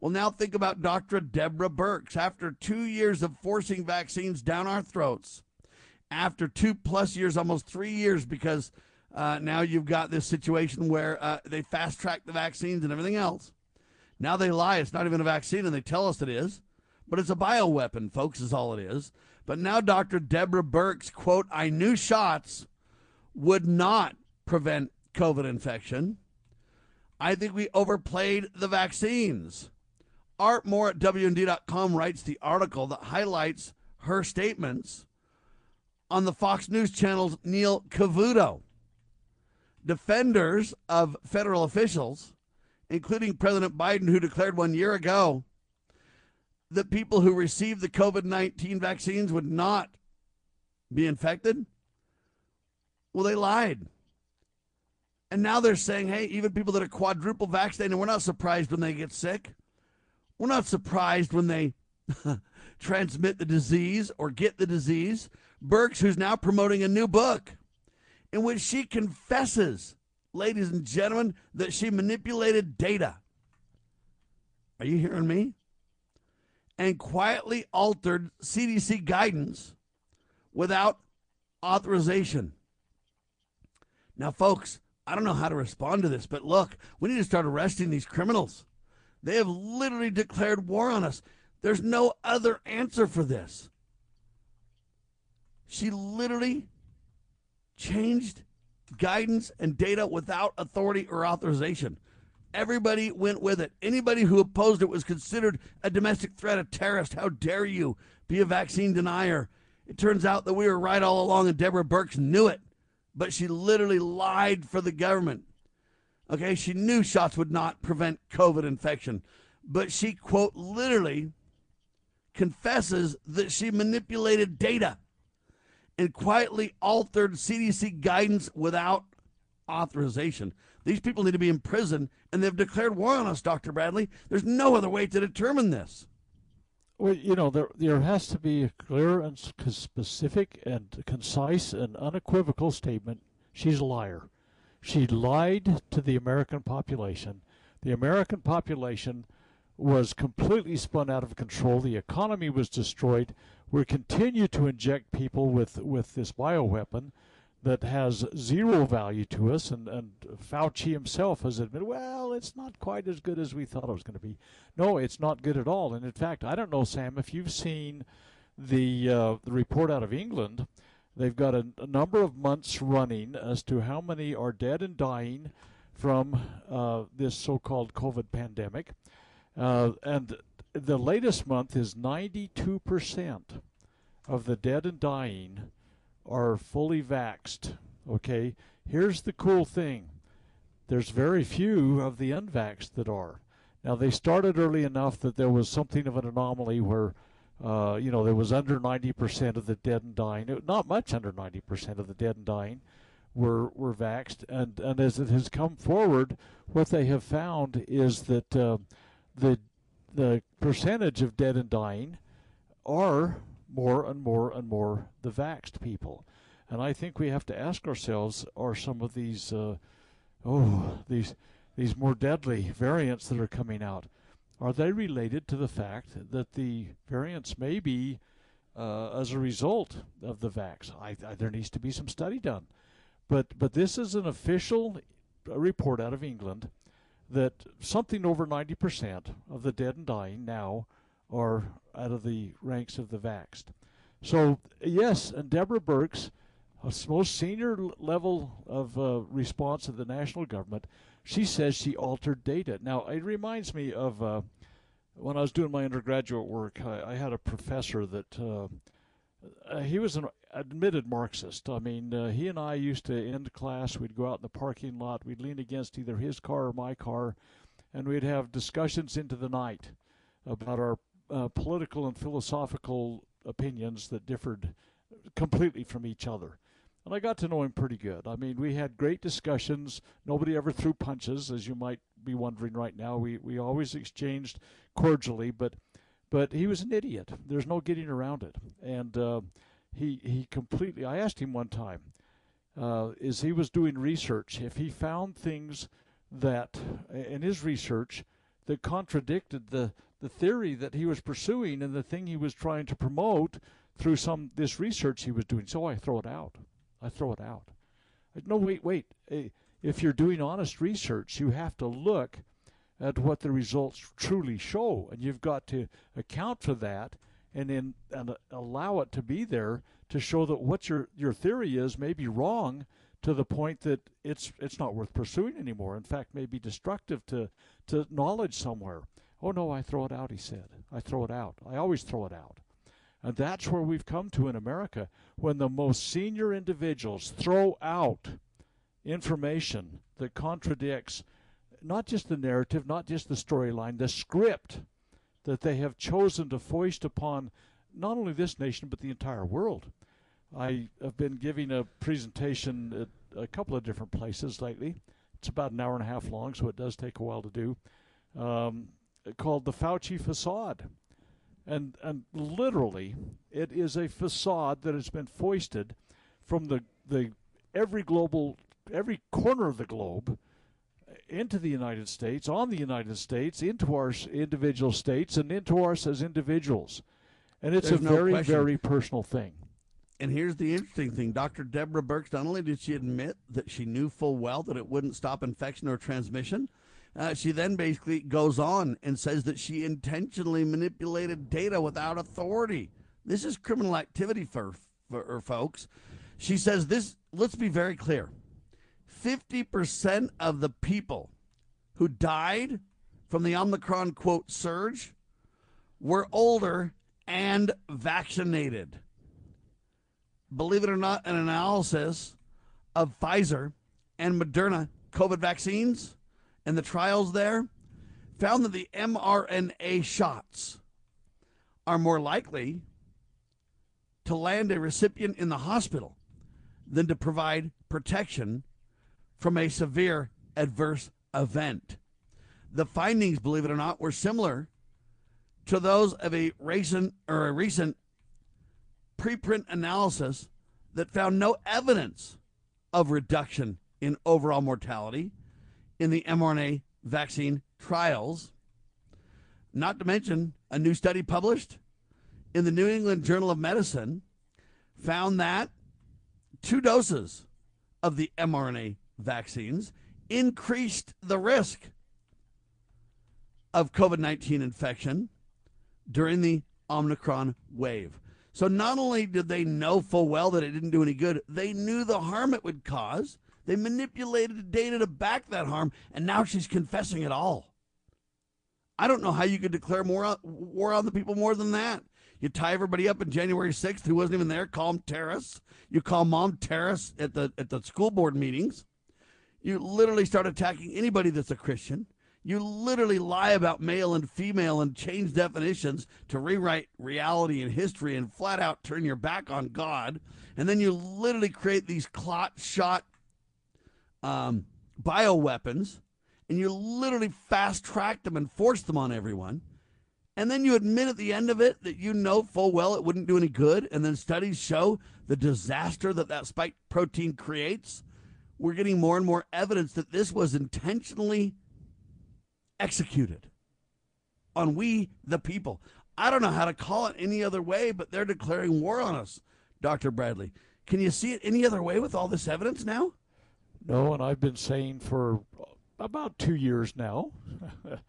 Well, now think about Dr. Deborah Birx. After two years of forcing vaccines down our throats, after two plus years, almost three years, because uh, now you've got this situation where uh, they fast track the vaccines and everything else. Now they lie. It's not even a vaccine, and they tell us it is. But it's a bioweapon, folks, is all it is. But now Dr. Deborah Birx, quote, I knew shots would not prevent COVID infection. I think we overplayed the vaccines. Art Moore at WND.com writes the article that highlights her statements on the Fox News channel's Neil Cavuto defenders of federal officials, including President Biden, who declared one year ago that people who received the COVID 19 vaccines would not be infected? Well, they lied. And now they're saying, hey, even people that are quadruple vaccinated, we're not surprised when they get sick. We're not surprised when they transmit the disease or get the disease. Birx, who's now promoting a new book in which she confesses, ladies and gentlemen, that she manipulated data. Are you hearing me? And quietly altered CDC guidance without authorization. Now, folks, I don't know how to respond to this, but look, we need to start arresting these criminals. They have literally declared war on us. There's no other answer for this. She literally changed guidance and data without authority or authorization. Everybody went with it. Anybody who opposed it was considered a domestic threat, a terrorist. How dare you be a vaccine denier? It turns out that we were right all along, and Deborah Birx knew it, but she literally lied for the government. Okay, she knew shots would not prevent COVID infection, but she, quote, literally confesses that she manipulated data and quietly altered CDC guidance without authorization. These people need to be in prison, and they've declared war on us, Dr. Bradley. There's no other way to determine this. Well, you know, there there has to be a clear and specific and concise and unequivocal statement. She's a liar. She lied to the American population. The American population was completely spun out of control. The economy was destroyed. We continue to inject people with, with this bioweapon that has zero value to us. And, and Fauci himself has admitted, well, it's not quite as good as we thought it was going to be. No, it's not good at all. And in fact, I don't know, Sam, if you've seen the, uh, the report out of England, they've got a, a, number of months running as to how many are dead and dying from uh, this so called COVID pandemic. Uh, and the latest month is 92% of the dead and dying are fully vaxed. Okay, here's the cool thing there's very few of the unvaxxed that are. Now, they started early enough that there was something of an anomaly where, uh, you know, there was under 90% of the dead and dying, not much under 90% of the dead and dying were, were vaxed. And, and as it has come forward, what they have found is that uh, the the percentage of dead and dying are more and more and more the vaxxed people. And I think we have to ask ourselves: Are some of these, uh, oh, these these more deadly variants that are coming out, are they related to the fact that the variants may be uh, as a result of the vax? I, I, there needs to be some study done, but but this is an official report out of England that something over 90% of the dead and dying now are out of the ranks of the vaxxed. So, yes, and Deborah Birx, most senior level of uh, response of the national government, she says she altered data. Now, it reminds me of uh, when I was doing my undergraduate work, I, I had a professor that uh, uh he was an admitted Marxist. I mean, uh, he and I used to end class. We'd go out in the parking lot. We'd lean against either his car or my car, and we'd have discussions into the night about our uh, political and philosophical opinions that differed completely from each other. And I got to know him pretty good. I mean, we had great discussions. Nobody ever threw punches, as you might be wondering right now. We we always exchanged cordially, but but he was an idiot. There's no getting around it. And uh, he he completely. I asked him one time, uh, as he was doing research, if he found things that in his research that contradicted the the theory that he was pursuing and the thing he was trying to promote through some this research he was doing. So I throw it out. I throw it out. Uh, no, wait, wait. Uh, if you're doing honest research, you have to look at what the results truly show, and you've got to account for that and then and uh, allow it to be there to show that what your your theory is may be wrong to the point that it's it's not worth pursuing anymore. In fact, may be destructive to to knowledge somewhere. Oh no, I throw it out. He said, I throw it out. I always throw it out. And that's where we've come to in America when the most senior individuals throw out information that contradicts not just the narrative, not just the storyline, the script that they have chosen to foist upon not only this nation but the entire world. I have been giving a presentation at a couple of different places lately. It's about an hour and a half long, so it does take a while to do. Um, called the Fauci facade, and and literally, it is a facade that has been foisted from the the every global every corner of the globe into the United States, on the United States, into our individual states, and into us as individuals. And it's There's a no very, question. very personal thing. And here's the interesting thing Dr. Deborah Birx, not only did she admit that she knew full well that it wouldn't stop infection or transmission, uh, she then basically goes on and says that she intentionally manipulated data without authority. This is criminal activity for, for, for folks. She says this, let's be very clear 50% of the people who died from the Omicron quote surge were older and vaccinated. Believe it or not, an analysis of Pfizer and Moderna COVID vaccines and the trials there found that the mRNA shots are more likely to land a recipient in the hospital than to provide protection from a severe adverse event. The findings, believe it or not, were similar to those of a recent or a recent preprint analysis that found no evidence of reduction in overall mortality in the mRNA vaccine trials. Not to mention, a new study published in the New England Journal of Medicine found that two doses of the mRNA vaccines increased the risk of COVID 19 infection during the Omicron wave. So not only did they know full well that it didn't do any good, they knew the harm it would cause. They manipulated the data to back that harm, and now she's confessing it all. I don't know how you could declare more war on the people more than that. You tie everybody up in January 6th who wasn't even there, call them terrorists. You call mom terrorists at the at the school board meetings. You literally start attacking anybody that's a Christian. You literally lie about male and female and change definitions to rewrite reality and history and flat out turn your back on God. And then you literally create these clot shot um, bioweapons and you literally fast track them and force them on everyone. And then you admit at the end of it that you know full well it wouldn't do any good. And then studies show the disaster that that spike protein creates. We're getting more and more evidence that this was intentionally executed on we, the people. I don't know how to call it any other way, but they're declaring war on us, Dr. Bradley. Can you see it any other way with all this evidence now? No, and I've been saying for about two years now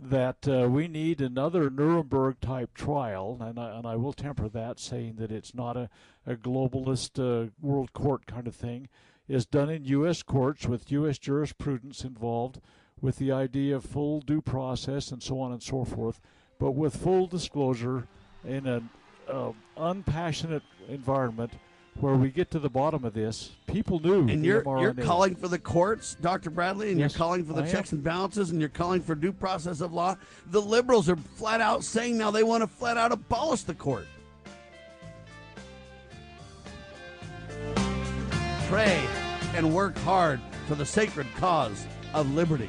that uh, we need another Nuremberg type trial, and I, and I will temper that, saying that it's not a, a globalist uh, world court kind of thing, is done in U.S. courts with U.S. jurisprudence involved, with the idea of full due process and so on and so forth, but with full disclosure in an uh, unpassionate environment where we get to the bottom of this. People knew And you're you're calling for the courts, Dr. Bradley, and Yes, you're calling for the I am. checks and balances, and you're calling for due process of law. The liberals are flat out saying now they want to flat out abolish the court. Pray and work hard for the sacred cause of liberty.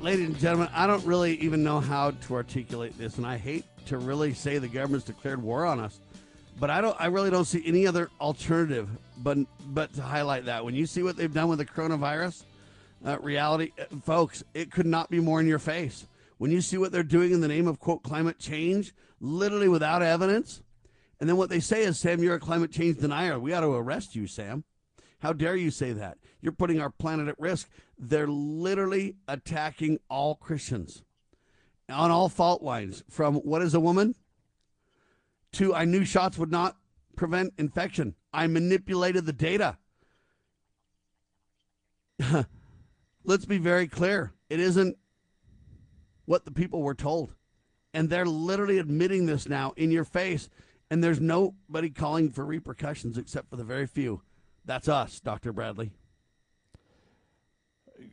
ladies and gentlemen, I don't really even know how to articulate this, and I hate to really say the government's declared war on us, but I don't. I really don't see any other alternative, but but to highlight that when you see what they've done with the coronavirus, uh, reality, uh, folks, it could not be more in your face. When you see what they're doing in the name of quote climate change, literally without evidence, and then what they say is, Sam, you're a climate change denier. We ought to arrest you, Sam. How dare you say that? You're putting our planet at risk. They're literally attacking all Christians on all fault lines from what is a woman to I knew shots would not prevent infection. I manipulated the data. Let's be very clear. It isn't what the people were told. And they're literally admitting this now in your face. And there's nobody calling for repercussions except for the very few. That's us, Dr. Bradley.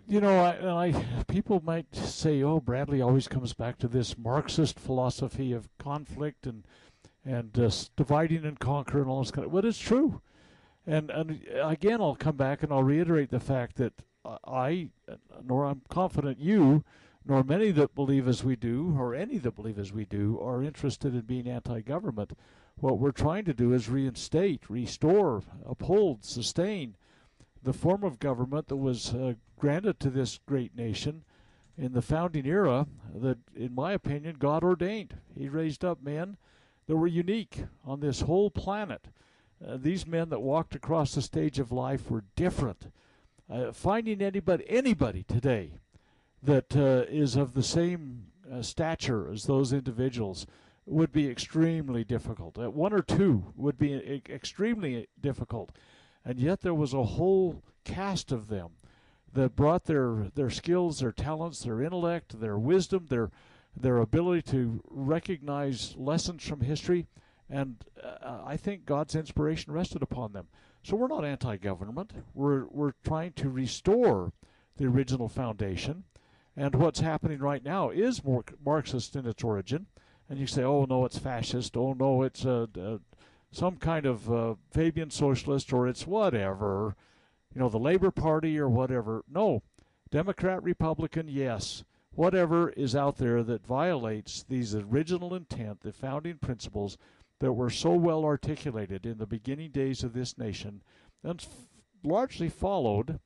You know, I, I, people might say, "Oh, Bradley always comes back to this Marxist philosophy of conflict and and uh, dividing and conquer and all this kind of." But it's true, and and again, I'll come back and I'll reiterate the fact that I, nor I'm confident you, nor many that believe as we do, or any that believe as we do, are interested in being anti-government. What we're trying to do is reinstate, restore, uphold, sustain the form of government that was uh, granted to this great nation in the founding era that, in my opinion, God ordained. He raised up men that were unique on this whole planet. Uh, these men that walked across the stage of life were different. Uh, finding anybody, anybody today that uh, is of the same uh, stature as those individuals would be extremely difficult. Uh, one or two would be extremely difficult. And yet there was a whole cast of them that brought their, their skills, their talents, their intellect, their wisdom, their their ability to recognize lessons from history, and uh, I think God's inspiration rested upon them. So we're not anti-government. We're we're trying to restore the original foundation, and what's happening right now is more Marxist in its origin. And you say, oh no, it's fascist. Oh no, it's uh, uh, some kind of uh, Fabian socialist, or it's whatever you know, the Labor Party or whatever. No, Democrat, Republican, yes. Whatever is out there that violates these original intent, the founding principles that were so well articulated in the beginning days of this nation and f- largely followed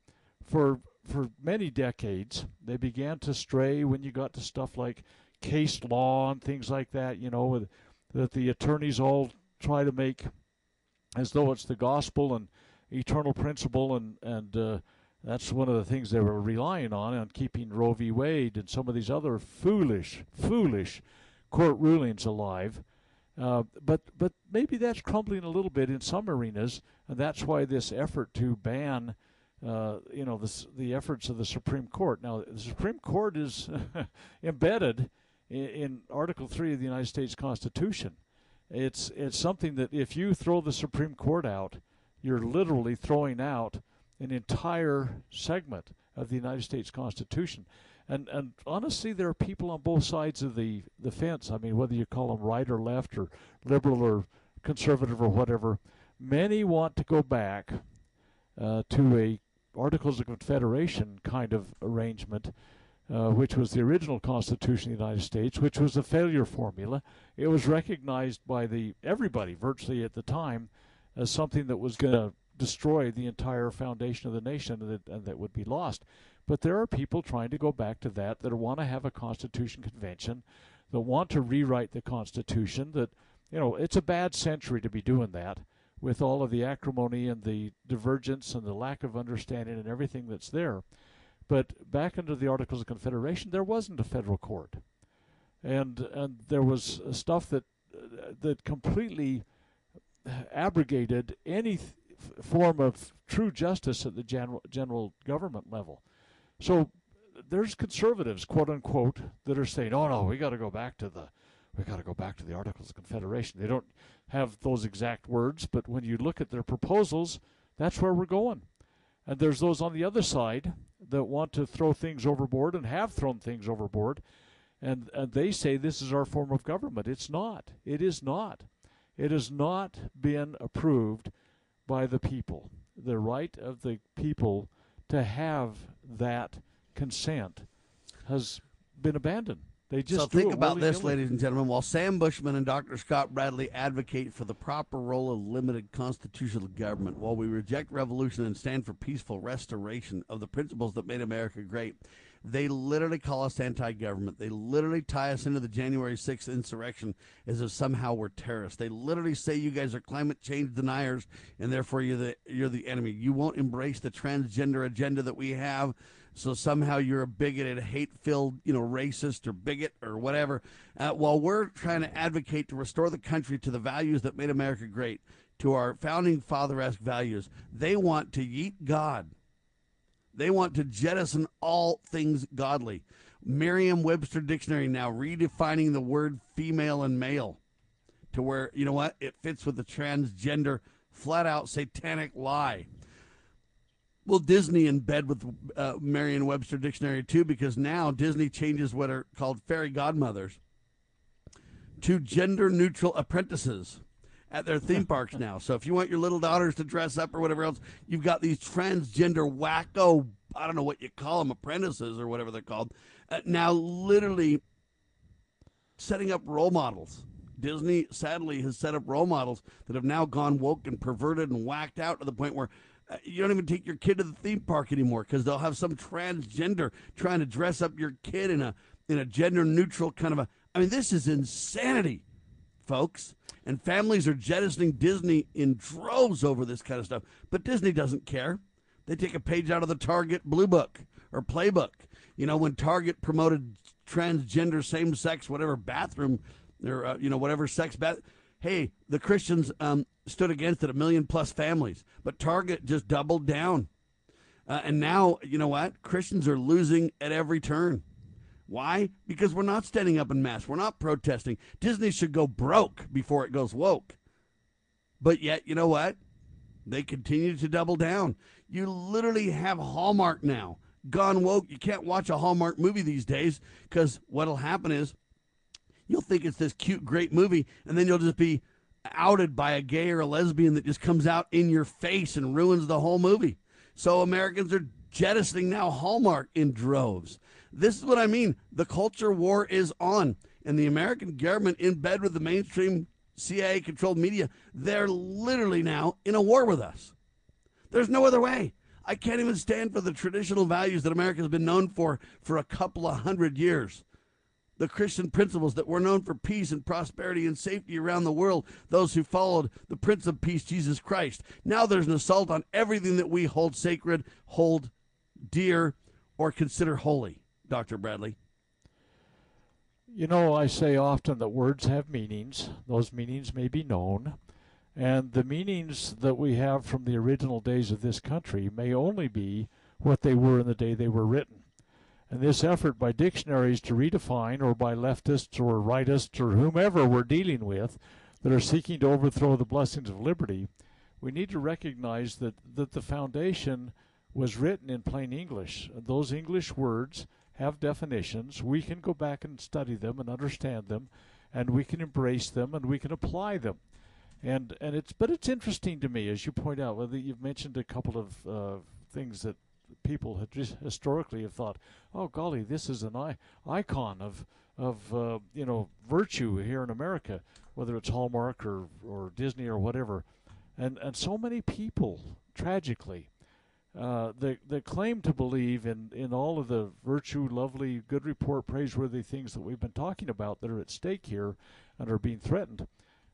for for many decades. They began to stray when you got to stuff like case law and things like that, you know, with, that the attorneys all try to make as though it's the gospel and eternal principle, and and uh, that's one of the things they were relying on on keeping Roe v. Wade and some of these other foolish, foolish court rulings alive. Uh, but but maybe that's crumbling a little bit in some arenas, and that's why this effort to ban, uh, you know, the the efforts of the Supreme Court. Now, the Supreme Court is embedded in, in Article Three of the United States Constitution. It's it's something that if you throw the Supreme Court out, you're literally throwing out an entire segment of the United States Constitution. And and honestly, there are people on both sides of the, the fence. I mean, whether you call them right or left or liberal or conservative or whatever, many want to go back uh, to a Articles of Confederation kind of arrangement uh, which was the original Constitution of the United States, which was a failure formula. It was recognized by the everybody virtually at the time as something that was going to destroy the entire foundation of the nation and that, and that would be lost. But there are people trying to go back to that that want to have a Constitution convention, that want to rewrite the Constitution. That you know, it's a bad century to be doing that with all of the acrimony and the divergence and the lack of understanding and everything that's there. But back under the Articles of Confederation, there wasn't a federal court, and and there was uh, stuff that uh, that completely uh, abrogated any th- form of true justice at the general general government level. So there's conservatives, quote unquote, that are saying, "Oh no, we got to go back to the we got to go back to the Articles of Confederation." They don't have those exact words, but when you look at their proposals, that's where we're going. And there's those on the other side that want to throw things overboard and have thrown things overboard. And, and they say this is our form of government. It's not. It is not. It has not been approved by the people. The right of the people to have that consent has been abandoned. They just so think about this, ladies and gentlemen. While Sam Bushman and Dr. Scott Bradley advocate for the proper role of limited constitutional government, while we reject revolution and stand for peaceful restoration of the principles that made America great, they literally call us anti-government. They literally tie us into the January 6th insurrection as if somehow we're terrorists. They literally say you guys are climate change deniers and therefore you're the you're the enemy. You won't embrace the transgender agenda that we have. So somehow you're a bigoted, hate-filled, you know, racist or bigot or whatever. Uh, while we're trying to advocate to restore the country to the values that made America great, to our founding father-esque values, they want to yeet God. They want to jettison all things godly. Merriam-Webster dictionary now redefining the word female and male to where you know what it fits with the transgender flat-out satanic lie. Well, Disney in bed with uh, Merriam-Webster dictionary too, because now Disney changes what are called fairy godmothers to gender-neutral apprentices at their theme parks now. So if you want your little daughters to dress up or whatever else, you've got these transgender wacko, I don't know what you call them, apprentices or whatever they're called, uh, now literally setting up role models. Disney sadly has set up role models that have now gone woke and perverted and whacked out to the point where you don't even take your kid to the theme park anymore because they'll have some transgender trying to dress up your kid in a in a gender neutral kind of a. I mean, this is insanity, folks. And families are jettisoning Disney in droves over this kind of stuff. But Disney doesn't care. They take a page out of the Target Blue Book or Playbook. You know, when Target promoted transgender, same sex, whatever bathroom or, uh, you know, whatever sex bath. Hey, the Christians um, stood against it, a million plus families. But Target just doubled down. Uh, and now, you know what? Christians are losing at every turn. Why? Because we're not standing up in mass. We're not protesting. Disney should go broke before it goes woke. But yet, you know what? They continue to double down. You literally have Hallmark now. Gone woke. You can't watch a Hallmark movie these days because what'll happen is you'll think it's this cute, great movie, and then you'll just be outed by a gay or a lesbian that just comes out in your face and ruins the whole movie. So Americans are jettisoning now Hallmark in droves. This is what I mean. The culture war is on, and the American government, in bed with the mainstream CIA controlled media, they're literally now in a war with us. There's no other way. I can't even stand for the traditional values that America has been known for for a couple of hundred years. The Christian principles that were known for peace and prosperity and safety around the world, those who followed the Prince of Peace, Jesus Christ. Now there's an assault on everything that we hold sacred, hold dear, or consider holy. Dr. Bradley? You know, I say often that words have meanings. Those meanings may be known. And the meanings that we have from the original days of this country may only be what they were in the day they were written. And this effort by dictionaries to redefine, or by leftists or rightists or whomever we're dealing with that are seeking to overthrow the blessings of liberty, we need to recognize that, that the foundation was written in plain English. Those English words have definitions. We can go back and study them and understand them, and we can embrace them and we can apply them. And and it's but it's interesting to me, as you point out, whether you've mentioned a couple of uh, things that people had historically have thought, oh golly, this is an I- icon of of uh, you know virtue here in America, whether it's Hallmark or or Disney or whatever, and and so many people tragically. Uh, that, that claim to believe in, in all of the virtue, lovely, good report, praiseworthy things that we've been talking about that are at stake here and are being threatened,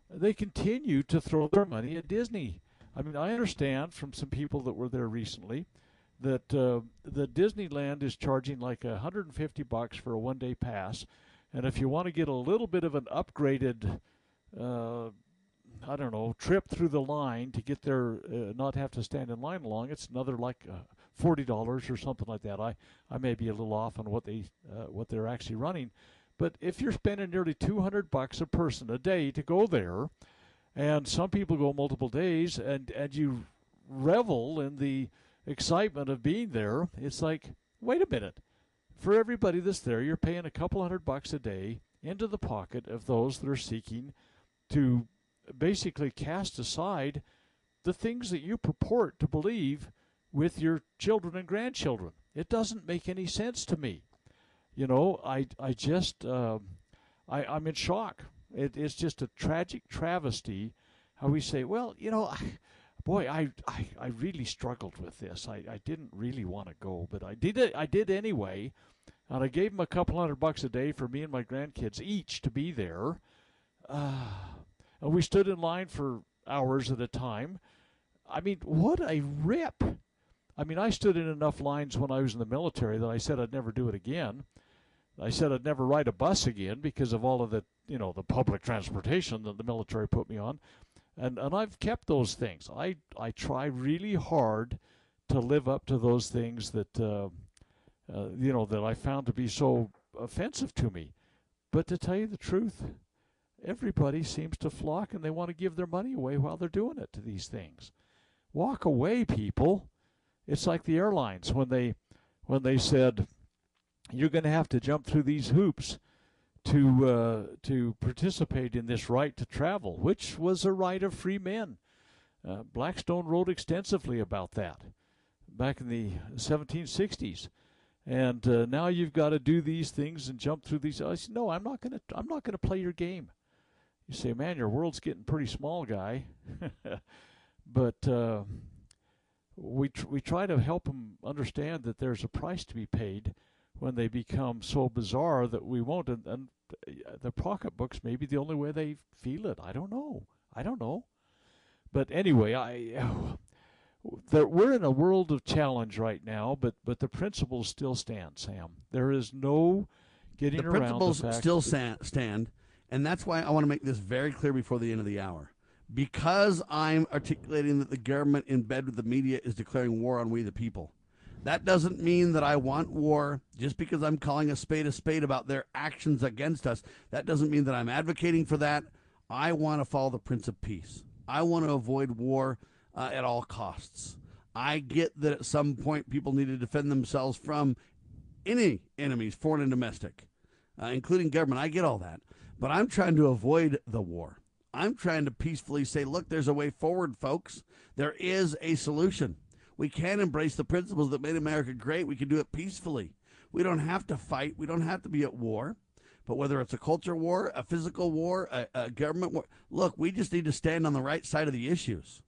they continue to throw their money at Disney. I mean, I understand from some people that were there recently that uh, the Disneyland is charging like 150 bucks for a one-day pass, and if you want to get a little bit of an upgraded, uh, I don't know, trip through the line to get there, uh, not have to stand in line long, it's another like uh, forty dollars or something like that. I I may be a little off on what they uh, what they're actually running, but if you're spending nearly 200 bucks a person a day to go there, and some people go multiple days, and and you revel in the excitement of being there, it's like, wait a minute. For everybody that's there, you're paying a couple hundred bucks a day into the pocket of those that are seeking to basically cast aside the things that you purport to believe with your children and grandchildren. It doesn't make any sense to me. You know, I I just uh, I I'm in shock. It, it's just a tragic travesty how we say, well, you know, boy, I, I I really struggled with this. I, I didn't really want to go, but I did it. I did anyway, and I gave them a couple hundred bucks a day for me and my grandkids each to be there. Uh, and we stood in line for hours at a time. I mean, what a rip! I mean, I stood in enough lines when I was in the military that I said I'd never do it again. I said I'd never ride a bus again because of all of the, you know, the public transportation that the military put me on. And and I've kept those things. I I try really hard to live up to those things that uh, uh, you know that I found to be so offensive to me. But to tell you the truth, everybody seems to flock and they want to give their money away while they're doing it to these things. Walk away, people. It's like the airlines when they when they said you're going to have to jump through these hoops to uh, to participate in this right to travel, which was a right of free men. Uh, Blackstone wrote extensively about that back in the 1760s, and uh, now you've got to do these things and jump through these. I said, no, I'm not going to. I'm not to play your game. You say, man, your world's getting pretty small, guy. but uh, we tr- we try to help them understand that there's a price to be paid when they become so bizarre that we won't. And, and Uh, the pocketbooks may be the only way they feel it. I don't know. I don't know. But anyway, I. That we're in a world of challenge right now, but but the principles still stand, Sam. There is no getting the around principles the still that- stand, and that's why I want to make this very clear before the end of the hour. Because I'm articulating that the government in bed with the media is declaring war on we the people. That doesn't mean that I want war just because I'm calling a spade a spade about their actions against us. That doesn't mean that I'm advocating for that. I want to follow the Prince of Peace. I want to avoid war uh, at all costs. I get that at some point people need to defend themselves from any enemies, foreign and domestic, uh, including government. I get all that. But I'm trying to avoid the war. I'm trying to peacefully say, look, there's a way forward, folks. There is a solution. We can embrace the principles that made America great. We can do it peacefully. We don't have to fight. We don't have to be at war. But whether it's a culture war, a physical war, a, a government war, look, we just need to stand on the right side of the issues.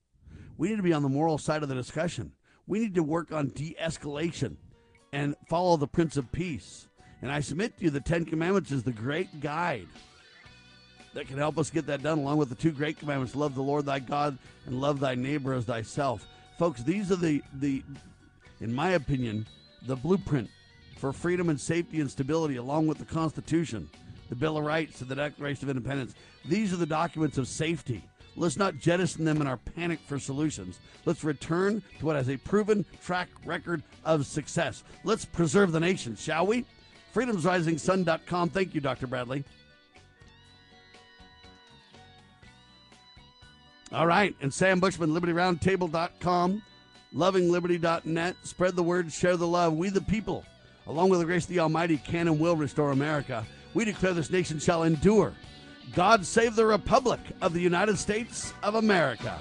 We need to be on the moral side of the discussion. We need to work on de escalation and follow the Prince of Peace. And I submit to you the Ten Commandments is the great guide that can help us get that done, along with the two great commandments love the Lord thy God and love thy neighbor as thyself. Folks, these are the, the in my opinion, the blueprint for freedom and safety and stability, along with the Constitution, the Bill of Rights, and the Declaration of Independence. These are the documents of safety. Let's not jettison them in our panic for solutions. Let's return to what has a proven track record of success. Let's preserve the nation, shall we? FreedomsRisingSun.com. Thank you, Dr. Bradley. All right. And Sam Bushman, LibertyRoundtable.com, LovingLiberty.net. Spread the word, share the love. We the people, along with the grace of the Almighty, can and will restore America. We declare this nation shall endure. God save the Republic of the United States of America.